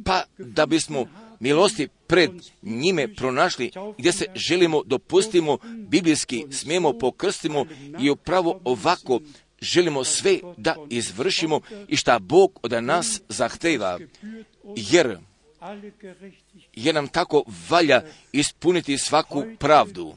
pa da bismo milosti pred njime pronašli, gdje se želimo dopustimo, biblijski smijemo pokrstimo i upravo ovako želimo sve da izvršimo i šta Bog od nas zahteva, jer, jer nam tako valja ispuniti svaku pravdu.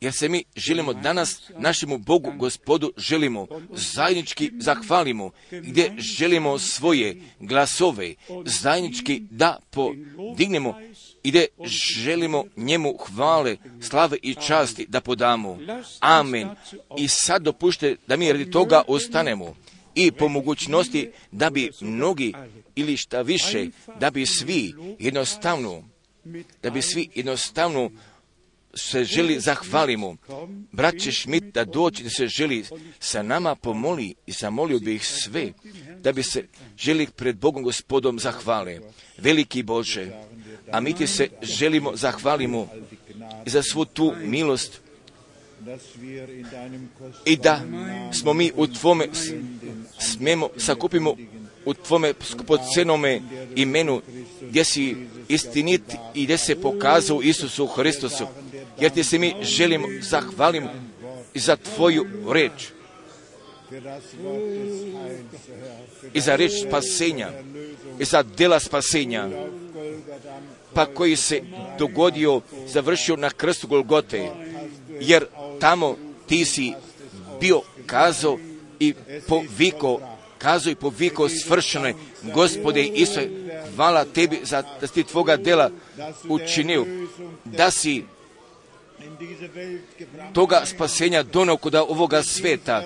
Jer se mi želimo danas našemu Bogu, gospodu, želimo zajednički zahvalimo, gdje želimo svoje glasove zajednički da podignemo i gdje želimo njemu hvale, slave i časti da podamo. Amen. I sad dopušte da mi radi toga ostanemo i po mogućnosti da bi mnogi ili šta više, da bi svi jednostavno, da bi svi jednostavno se želi zahvalimo. Brat će Šmit da doći da se želi sa nama pomoli i zamolio bi ih sve da bi se želi pred Bogom gospodom zahvale. Veliki Bože, a mi ti se želimo zahvalimo za svu tu milost i da smo mi u Tvome smemo sakupimo u Tvome skupocenome imenu gdje si istinit i gdje se pokazao Isusu Hristosu jer ti se mi želimo zahvalimo i za Tvoju reč. I za reč spasenja i za dela spasenja pa koji se dogodio, završio na krstu Golgote, jer tamo ti si bio kazao i poviko, kazao i poviko svršeno gospode Isuse, hvala tebi za da si tvoga dela učinio, da si toga spasenja donao kod ovoga sveta,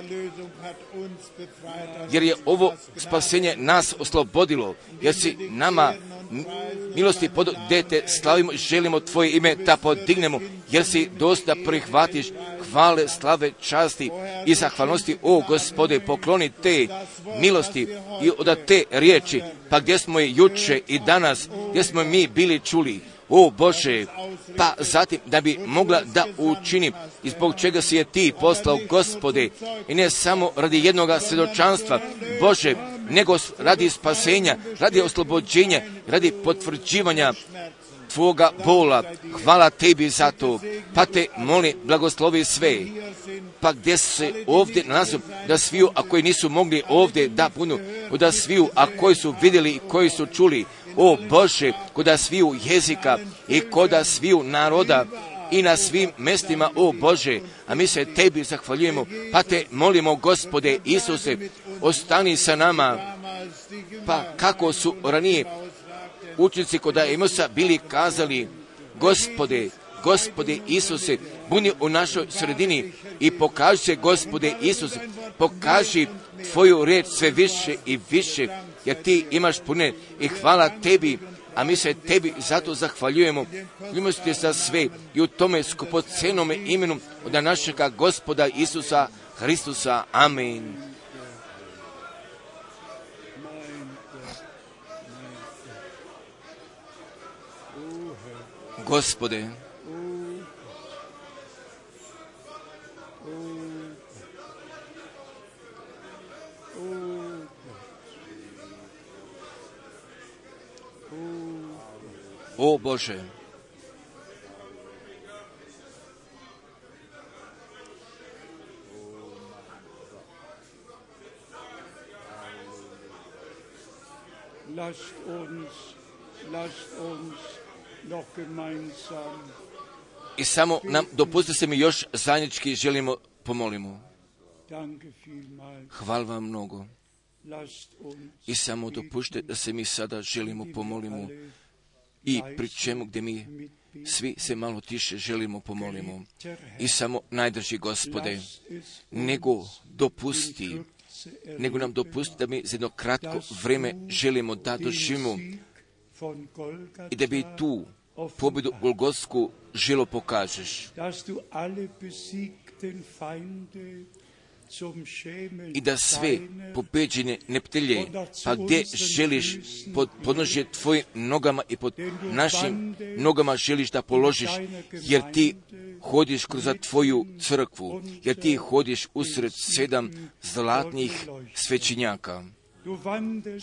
jer je ovo spasenje nas oslobodilo, jer si nama milosti pod dete slavimo, želimo Tvoje ime da podignemo, jer si dosta prihvatiš hvale, slave, časti i zahvalnosti. O gospode, pokloni te milosti i od te riječi, pa gdje smo je juče i danas, gdje smo mi bili čuli, o Bože, pa zatim da bi mogla da učinim i zbog čega si je ti poslao gospode i ne samo radi jednoga svjedočanstva, Bože, nego radi spasenja, radi oslobođenja, radi potvrđivanja Tvoga bola. Hvala tebi za to. Pa te molim, blagoslovi sve. Pa gdje se ovdje nalazu, da sviju, a koji nisu mogli ovdje da punu, da sviju, a koji su vidjeli i koji su čuli, o Bože, koda sviju jezika i koda sviju naroda i na svim mestima, o Bože, a mi se tebi zahvaljujemo, pa te molimo, gospode Isuse, ostani sa nama, pa kako su ranije učnici kod Imosa bili kazali, gospode, gospode Isuse, buni u našoj sredini i pokaži se, gospode Isuse, pokaži tvoju reč sve više i više, jer ti imaš pune i hvala tebi, a mi se tebi zato zahvaljujemo. Milosti za sve i u tome skupocenome imenu od našega gospoda Isusa Hristusa. Amen. Gospode, O Bože, Lasst uns, lasst uns noch gemeinsam I samo nam dopustite se mi još zajednički želimo pomolimo. Hvala vam mnogo. I samo dopušte da se mi sada želimo pomolimo i pri čemu gdje mi svi se malo tiše želimo pomolimo. I samo najdrži gospode, nego dopusti, nego nam dopusti da mi za jedno kratko vrijeme želimo da doživimo i da bi tu pobjedu Golgotsku želo pokažeš. I da sve deiner pobeđene neptelje, pa gdje želiš pod podnožje tvojim nogama i pod našim nogama želiš da položiš, jer ti hodiš kroz tvoju crkvu, jer ti hodiš usred sedam zlatnih svećenjaka,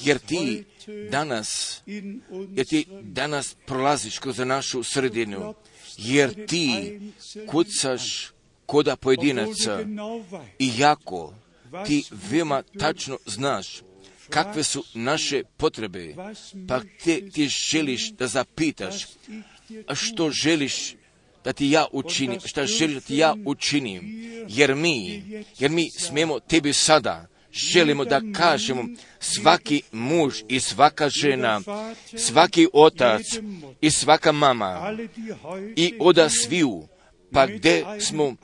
jer ti danas, jer ti danas prolaziš kroz našu sredinu, jer ti kucaš koda pojedinaca, weißt, Iako ti veoma tačno znaš kakve su naše potrebe, pa te ti želiš da zapitaš, a što želiš da ti ja učinim, šta želiš da ti ja učinim, jer mi, jer mi smijemo tebi sada, želimo da kažemo svaki muž i svaka žena, svaki otac i svaka mama i oda sviju, pa gdje smo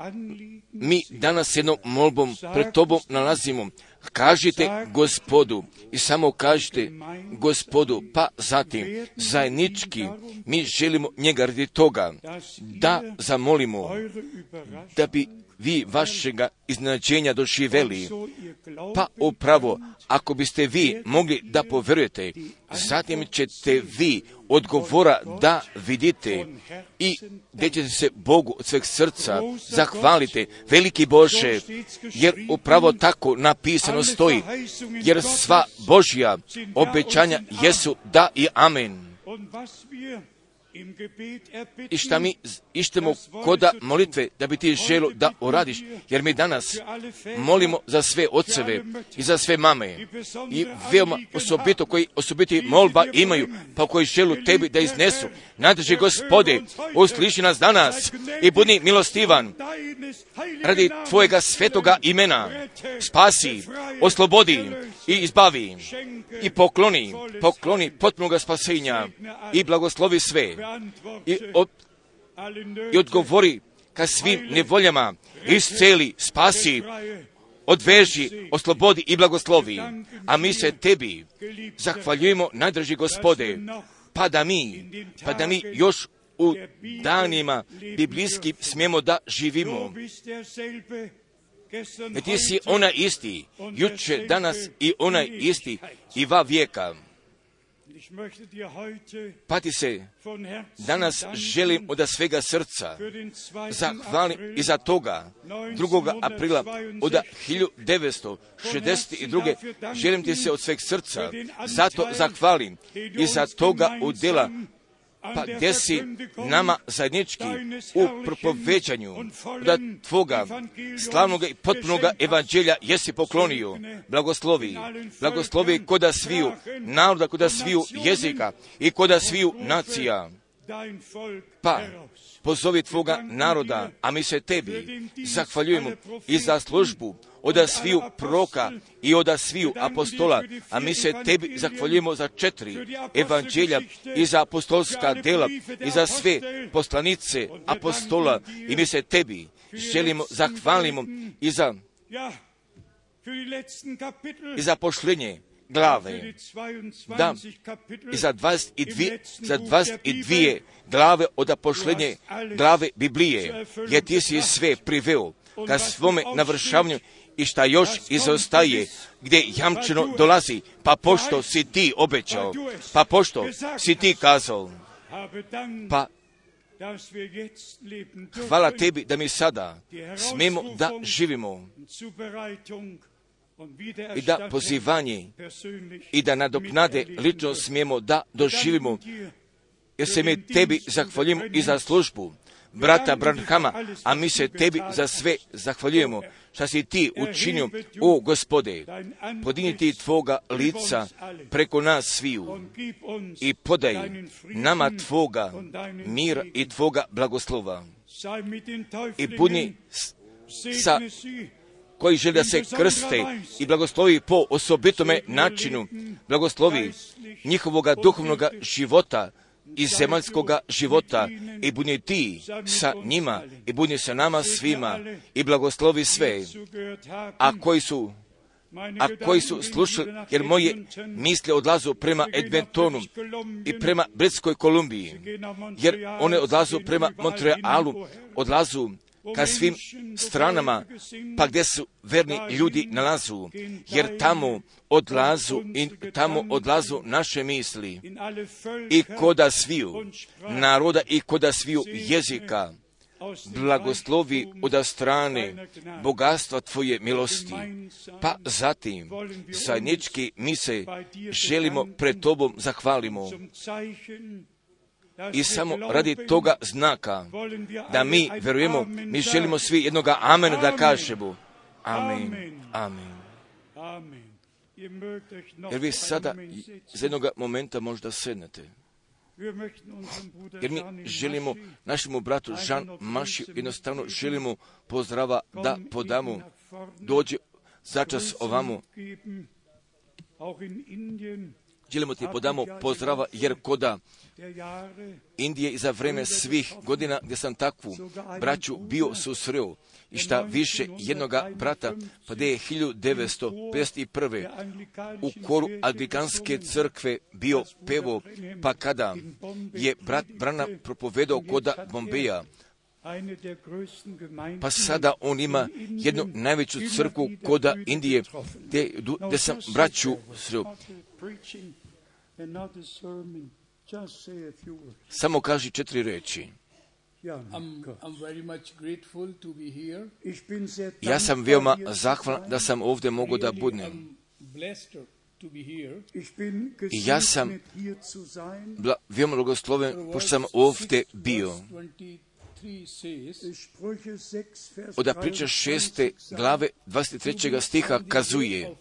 mi danas jednom molbom pred tobom nalazimo. Kažite gospodu i samo kažite gospodu, pa zatim zajednički mi želimo njega radi toga da zamolimo da bi vi vašega iznenađenja Glauben Pa upravo, ako biste vi mogli da poverujete, zatim ćete vi odgovora da vidite i gdje ćete se Bogu od sveg srca zahvalite, veliki Bože, jer upravo tako napisano stoji, jer sva Božja obećanja jesu da i amen. I šta mi ištemo koda molitve da bi ti želo da uradiš, jer mi danas molimo za sve oceve i za sve mame i veoma osobito koji osobiti molba imaju, pa koji želu tebi da iznesu. Nadrži gospode, usliši nas danas i budi milostivan radi tvojega svetoga imena. Spasi, oslobodi i izbavi i pokloni, pokloni potpunoga spasenja i blagoslovi sve i, od, i odgovori ka svim nevoljama, isceli, spasi, odveži, oslobodi i blagoslovi. A mi se tebi zahvaljujemo, najdraži gospode, pa da mi, pa da mi još u danima biblijskim smijemo da živimo. Jer ti si onaj isti, juče, danas i onaj isti i va vijeka. Pa ti se danas želim od svega srca für den 2. zahvalim i za toga 2. aprila od 1962. želim ti se od sveg srca zato zahvalim i za toga udjela pa gdje si nama zajednički u propoveđanju da tvoga slavnoga i potpunoga evanđelja jesi poklonio. Blagoslovi, blagoslovi koda sviju naroda, koda sviju jezika i koda sviju nacija. Pa, pozovi tvoga naroda, a mi se tebi zahvaljujemo i za službu od sviju proka i od sviju apostola, a mi se tebi zahvaljujemo za četiri evanđelja i za apostolska dela i za sve poslanice apostola. i mi se tebi želimo, zahvalimo i za, i za pošljenje. für glave, die 22 Da, i za im 22, letzten za Buch der 22 Bibel. glave od pošljenje glave Biblije, jer ti si sve priveo ka svome navršavanju i šta još izostaje, gdje jamčeno dolazi, pa pošto si ti obećao, pa pošto si ti kazao, pa hvala tebi da mi sada smemo da živimo i da pozivanje i da nadoknade lično smijemo da doživimo, jer se mi tebi zahvaljujemo i za službu, brata Branhama, a mi se tebi za sve zahvaljujemo, šta si ti učinio, o gospode, podigni ti tvoga lica preko nas sviju i podaj nama tvoga mira i tvoga blagoslova. I budi sa koji žele da se krste i blagoslovi po osobitome načinu, blagoslovi njihovoga duhovnog života i zemaljskoga života. i budi ti sa njima i budi sa nama svima i blagoslovi sve, a koji su a koji su slušali, jer moje misle odlazu prema Edmontonu i prema Britskoj Kolumbiji, jer one odlazu prema Montrealu, odlazu ka svim stranama, pa gdje su verni ljudi nalazu, jer tamo odlazu i tamo odlazu naše misli i koda sviju naroda i koda sviju jezika blagoslovi od strane bogatstva Tvoje milosti. Pa zatim, zajednički mi se želimo pred Tobom zahvalimo i samo radi toga znaka da mi verujemo, mi želimo svi jednoga amena da kažemo. Amen. Amen. Jer vi sada za jednog momenta možda sednete. Jer mi želimo našemu bratu Žan Maši jednostavno želimo pozdrava da podamo. dođe začas ovamo želimo ti podamo pozdrava, jer koda Indije i za vreme svih godina gdje sam takvu braću bio susreo i šta više jednoga brata, pa da je 1951. u koru Anglikanske crkve bio pevo, pa kada je brat Brana propovedao koda Bombeja, pa sada on ima jednu najveću crkvu koda Indije, gdje sam braću sreo. Samo kaži četiri reči. Ja sam veoma zahvalan da sam ovdje mogu da budem. I ja sam bla, veoma blagosloven, pošto sam ovdje bio. Od priča šeste glave 23. stiha kazuje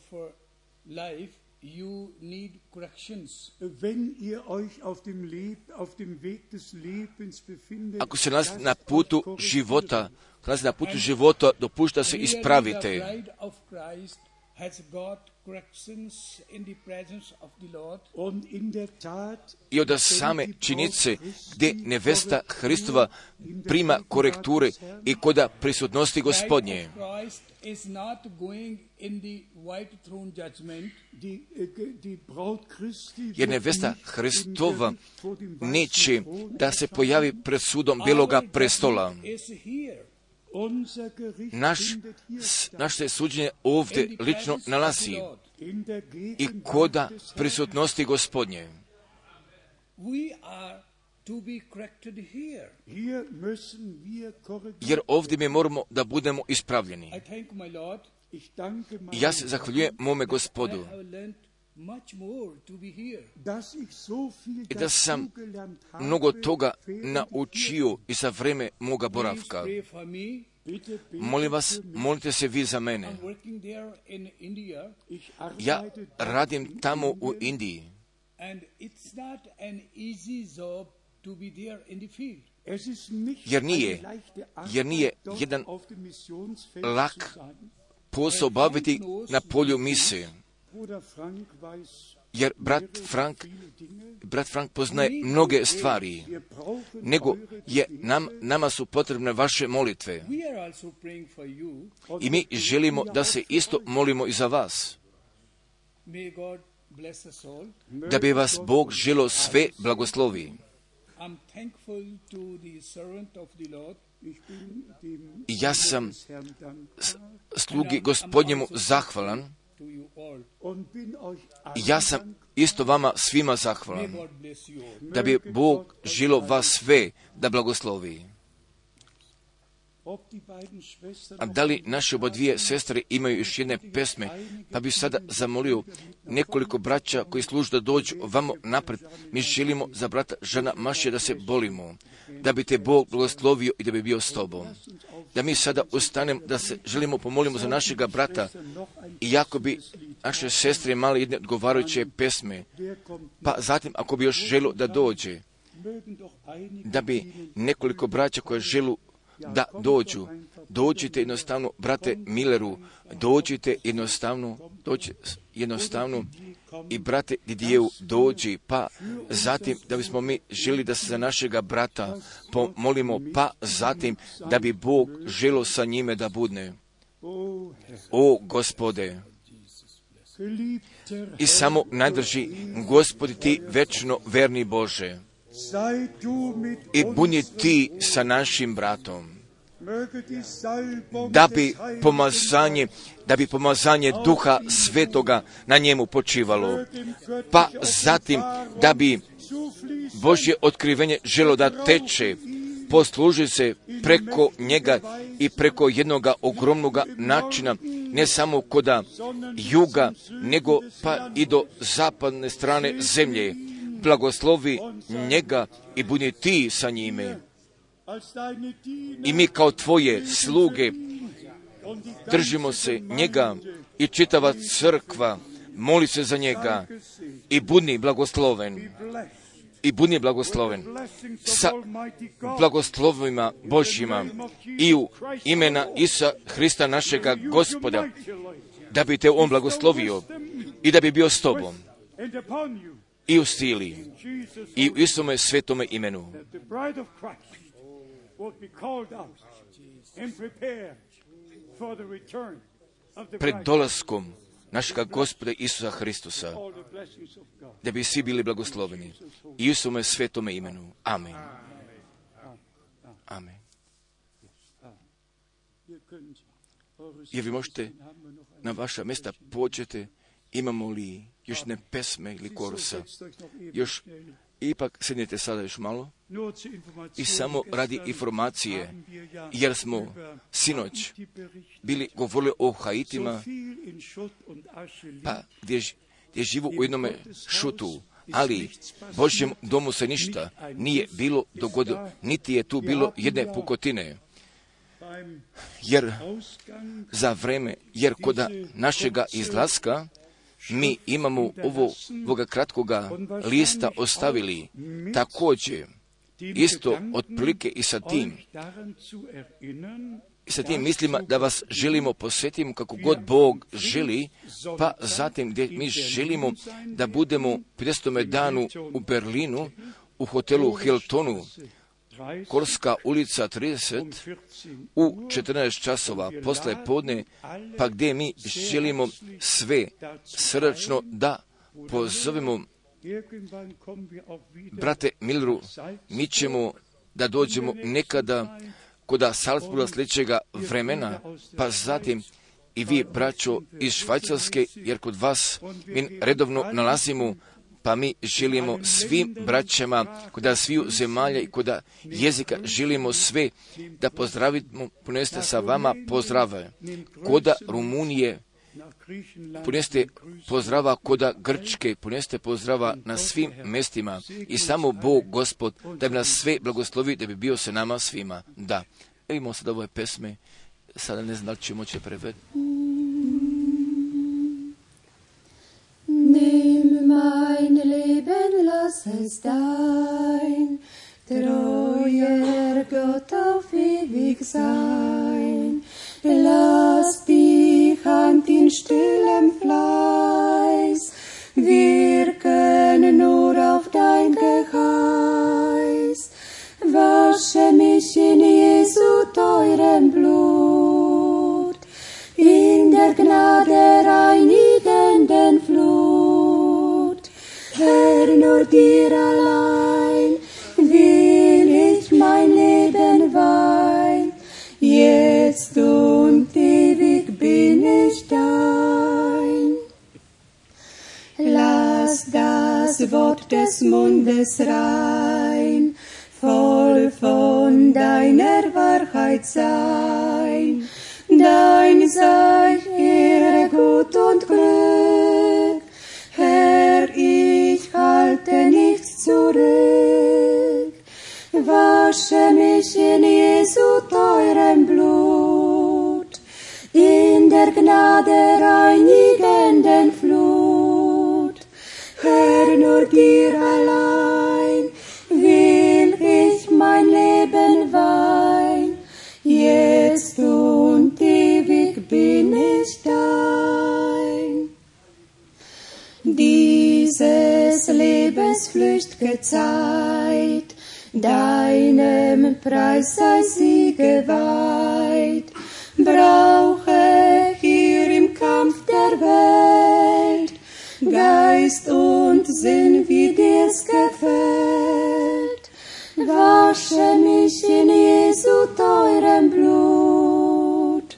you need corrections. Wenn ihr euch auf dem, Leb, auf dem Weg des Lebens befindet, Ako se nalazite na putu života, nalazite na putu života, dopušta se ispravite. I od same činice gdje nevesta Hristova prima korekture i koda prisutnosti gospodnje in the judgment. Jer nevesta Hristova neće da se pojavi pred sudom beloga prestola. Naš, naše suđenje ovdje lično nalazi i koda prisutnosti gospodnje. Jer ovdje mi moramo da budemo ispravljeni. Ja se zahvaljujem mome gospodu i da sam mnogo toga naučio i za vreme moga boravka. Molim vas, molite se vi za mene. Ja radim tamo u Indiji. Jer nije, jer nije jedan lak posao baviti na polju misije. Jer brat Frank, brat Frank poznaje mnoge stvari, nego je nam, nama su potrebne vaše molitve. I mi želimo da se isto molimo i za vas. Da bi vas Bog želo sve blagoslovi. Ja sam slugi gospodnjemu zahvalan. Ja sam isto vama svima zahvalan. Da bi Bog žilo vas sve da blagoslovi. A da li naše oba dvije sestre imaju još jedne pesme, pa bi sada zamolio nekoliko braća koji služe da dođu vamo napred. Mi želimo za brata žena Maše da se bolimo. Da bi te Bog blagoslovio i da bi bio s tobom. Da mi sada ustanem, da se želimo pomolimo za našega brata i jako bi naše sestre imali jedne odgovarajuće pesme, pa zatim ako bi još želo da dođe, da bi nekoliko braća koje želu da dođu, dođite jednostavno, brate Milleru, dođite jednostavno, dođite jednostavno i brate Didijevu dođi, pa zatim da bismo mi želi da se za našega brata pomolimo, pa zatim da bi Bog želo sa njime da budne. O gospode, i samo najdrži, gospodi ti večno verni Bože, i buni ti sa našim bratom, da bi pomazanje, da bi pomazanje duha svetoga na njemu počivalo, pa zatim da bi Božje otkrivenje želo da teče, posluži se preko njega i preko jednoga ogromnoga načina, ne samo koda juga, nego pa i do zapadne strane zemlje. Blagoslovi njega i budi ti sa njime. I mi kao tvoje sluge držimo se njega i čitava crkva moli se za njega i budi blagosloven i budi blagosloven sa blagoslovima Božjima i u imena Isa Hrista našega gospoda da bi te on blagoslovio i da bi bio s tobom i u stili i u istome svetome imenu. Pred dolaskom našega gospoda Isusa Hristusa, da bi svi bili blagosloveni. I Isome svetome imenu. Amen. Amen. Jer vi možete na vaša mjesta pođete, imamo li još ne pesme ili korusa, još ipak sednite sada još malo i samo radi informacije, jer smo sinoć bili govorili o Haitima, pa gdje, gdje živu u jednome šutu, ali Božjem domu se ništa nije bilo dogodilo, niti je tu bilo jedne pukotine. Jer za vreme, jer kod našega izlaska mi imamo ovo, ovoga kratkoga lista ostavili također isto otprilike i sa tim i sa tim mislima da vas želimo posvetiti kako god Bog želi, pa zatim gdje mi želimo da budemo 50. danu u Berlinu, u hotelu Hiltonu, Korska ulica 30 u 14 časova posle podne, pa gdje mi želimo sve srdačno da pozovemo brate Milru, mi ćemo da dođemo nekada koda Salzburga sljedećega vremena, pa zatim i vi, braćo, iz Švajcarske, jer kod vas mi redovno nalazimo pa mi želimo svim braćama, koda sviju zemalja i koda jezika želimo sve da pozdravimo, poneste sa vama pozdrave. Koda Rumunije, poneste pozdrava koda Grčke, poneste pozdrava na svim mestima i samo Bog, Gospod, da bi nas sve blagoslovi, da bi bio se nama svima. Da. Evo sad ove pesme, sada ne znam da li ćemo će prevediti. Lass es dein treuer Gott auf ewig sein. Lass die Hand in stillem dir allein will ich mein Leben weihen, jetzt und ewig bin ich dein. Lass das Wort des Mundes rein, voll von deiner Wahrheit sein. Dein sei wasche mich in Jesu teurem Blut, in der Gnade reinigenden Flut. Herr, nur dir allein will ich mein Leben weihen, jetzt und ewig bin ich dein. Dieses Lebens flücht'ge Zeit, deinem Preis sei sie geweiht, brauche hier im Kampf der Welt Geist und Sinn, wie dir's gefällt. Wasche mich in Jesu teurem Blut,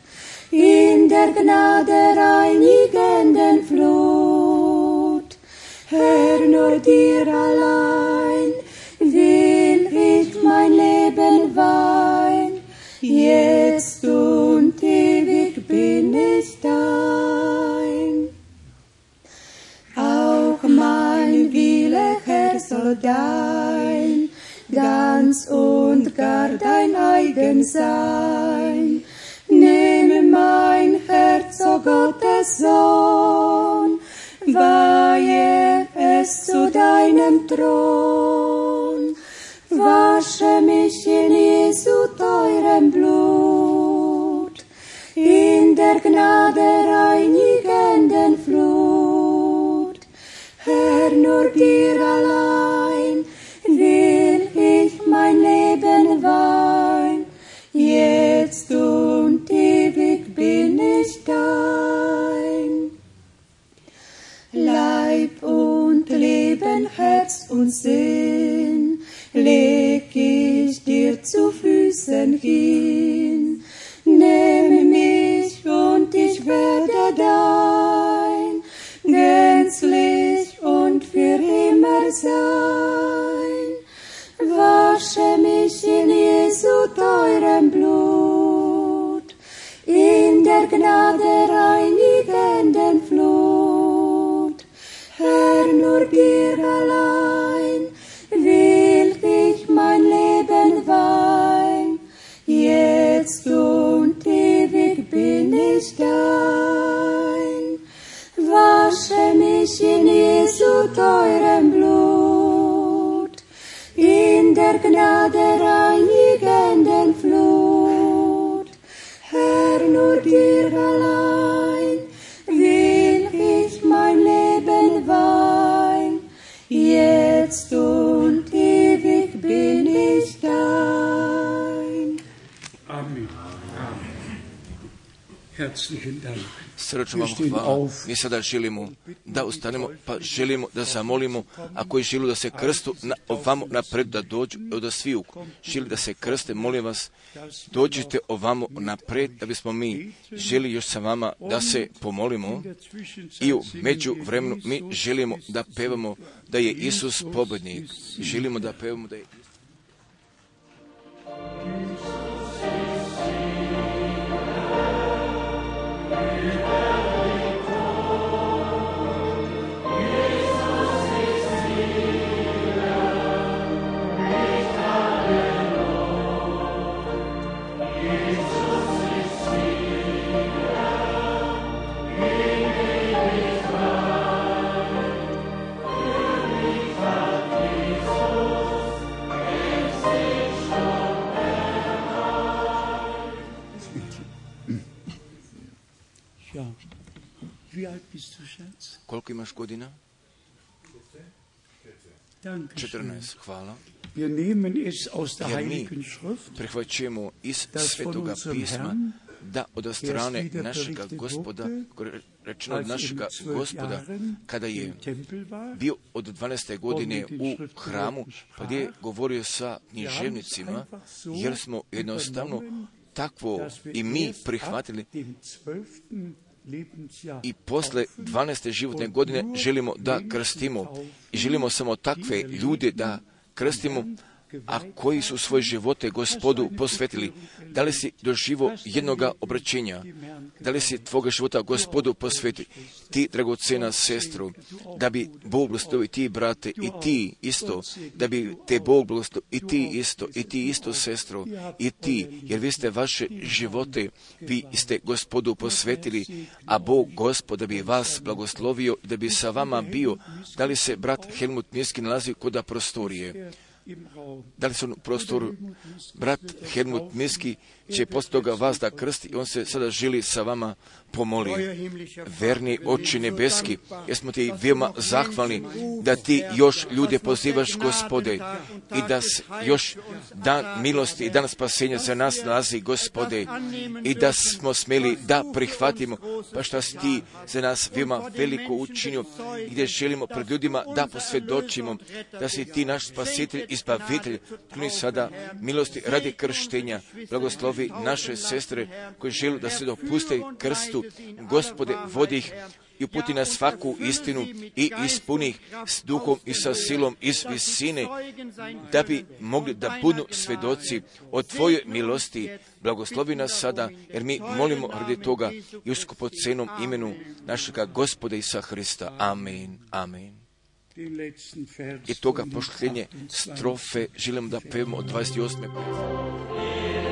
in der Gnade reinigenden Flut. Herr, nur dir allein dein, ganz und gar dein eigen sein. Nehme mein Herz, o Gottes Sohn, weihe es zu deinem Thron. Wasche mich in Jesu teurem Blut, in der Gnade reinigenden Flut. Herr, nur dir allein Sinn, leg ich dir zu Füßen hin. Nehme mich und ich werde dein, gänzlich und für immer sein. Wasche mich in Jesu teurem Blut, in der Gnade reinigenden Flut. Herr, nur dir allein Jesu teurem Blut, in der Gnade reinigenden Flut. Herr, nur dir allein will ich mein Leben weihen, jetzt und ewig bin ich dein. Amen. Herzlichen Dank. Srčno vam hvala. Mi sada želimo da ustanemo, pa želimo da zamolimo, a koji žele da se krstu na, ovamo napred da dođu, evo da svi u- želi da se krste, molim vas, dođite ovamo napred, da bismo mi želi još sa vama da se pomolimo i u među vremenu mi želimo da pevamo da je Isus pobednik. Želimo da pevamo da je Ja. Koliko imaš godina? Danke. 14. Hvala. Wir nehmen es aus der Jer mi Heiligen Schrift, prihvaćujemo iz svetoga pisma da od strane našega gospoda, rečeno od našega gospoda, kada je bio od 12. godine u hramu, pa gdje je govorio sa književnicima, jer smo jednostavno takvo i mi prihvatili dem 12. Lebensjahr i posle 12. životne godine želimo da krstimo i želimo samo takve ljude da krstimo a koji su svoje živote gospodu posvetili. Da li si doživo jednoga obraćenja? Da li si tvoga života gospodu posveti? Ti, dragocena sestru, da bi Bog blagoslovio ti, brate, i ti isto, da bi te Bog blagoslovio i ti isto, i ti isto, sestro, i ti, jer vi ste vaše živote, vi ste gospodu posvetili, a Bog gospod da bi vas blagoslovio da bi sa vama bio. Da li se brat Helmut Mirski nalazi kod prostorije? Da li se u prostoru brat Helmut Miski će poslije toga vas da krsti i on se sada želi sa vama pomoli. Verni oči nebeski, jesmo ti veoma zahvalni da ti još ljude pozivaš gospode i da još dan milosti i dan spasenja za nas nalazi gospode i da smo smeli da prihvatimo pa šta si ti za nas veoma veliko učinio gdje želimo pred ljudima da posvjedočimo da si ti naš spasitelj i spavitelj puni sada milosti radi krštenja blagoslovi naše sestre koji žele da se dopuste krstu Gospode, vodi ih i uputi na svaku istinu i ispuni ih s duhom i sa silom iz visine, da bi mogli da budu svedoci o Tvojoj milosti. Blagoslovi nas sada, jer mi molimo radi toga i u skupocenom imenu našega Gospoda Isa Hrista. Amen. Amen. I toga pošljenje strofe želim da pevamo od 28.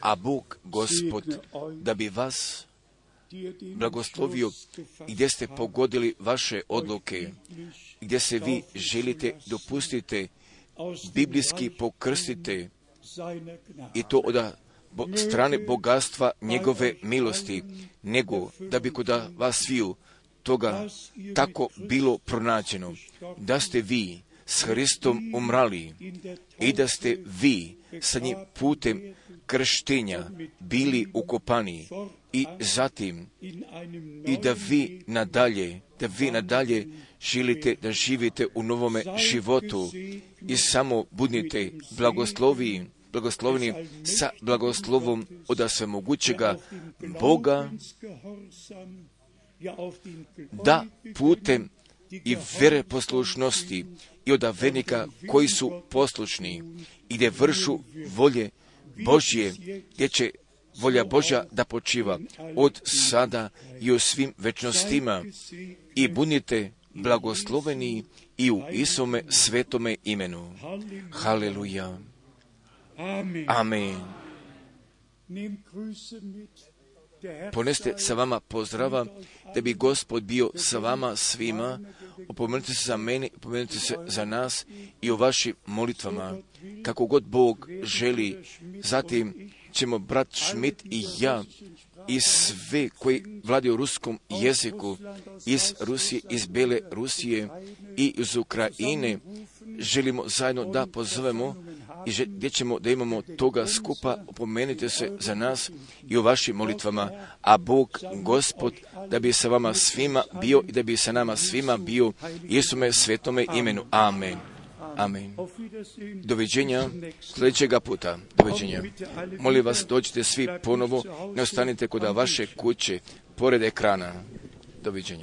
a Bog, Gospod, da bi vas blagoslovio gdje ste pogodili vaše odluke, gdje se vi želite dopustite, biblijski pokrstite. i to od strane bogatstva njegove milosti, nego da bi kod vas sviju toga tako bilo pronađeno, da ste vi s Hristom umrali i da ste vi njim putem krštenja bili ukopani i zatim i da vi nadalje, da vi nadalje želite da živite u novome životu i samo budnite blagoslovi, blagoslovni sa blagoslovom od svemogućega Boga da putem i vere poslušnosti i od vernika koji su poslušni i gdje vršu volje Božje, gdje će volja Božja da počiva od sada i u svim večnostima i bunite blagosloveni i u Isome svetome imenu. Haleluja. Amen. Poneste sa vama pozdrava, da bi Gospod bio sa vama svima, opomenite se za mene, opomenite se za nas i o vašim molitvama, kako god Bog želi. Zatim ćemo brat Schmidt i ja i sve koji vladaju ruskom jeziku iz Rusije, iz Bele Rusije i iz Ukrajine želimo zajedno da pozovemo i gdje ćemo da imamo toga skupa, opomenite se za nas i u vašim molitvama, a Bog, Gospod, da bi sa vama svima bio i da bi sa nama svima bio Isume svetome imenu. Amen. Amen. Doviđenja sljedećega puta. Doviđenja. Molim vas, dođite svi ponovo, ne ostanite kod vaše kuće, pored ekrana. Doviđenja.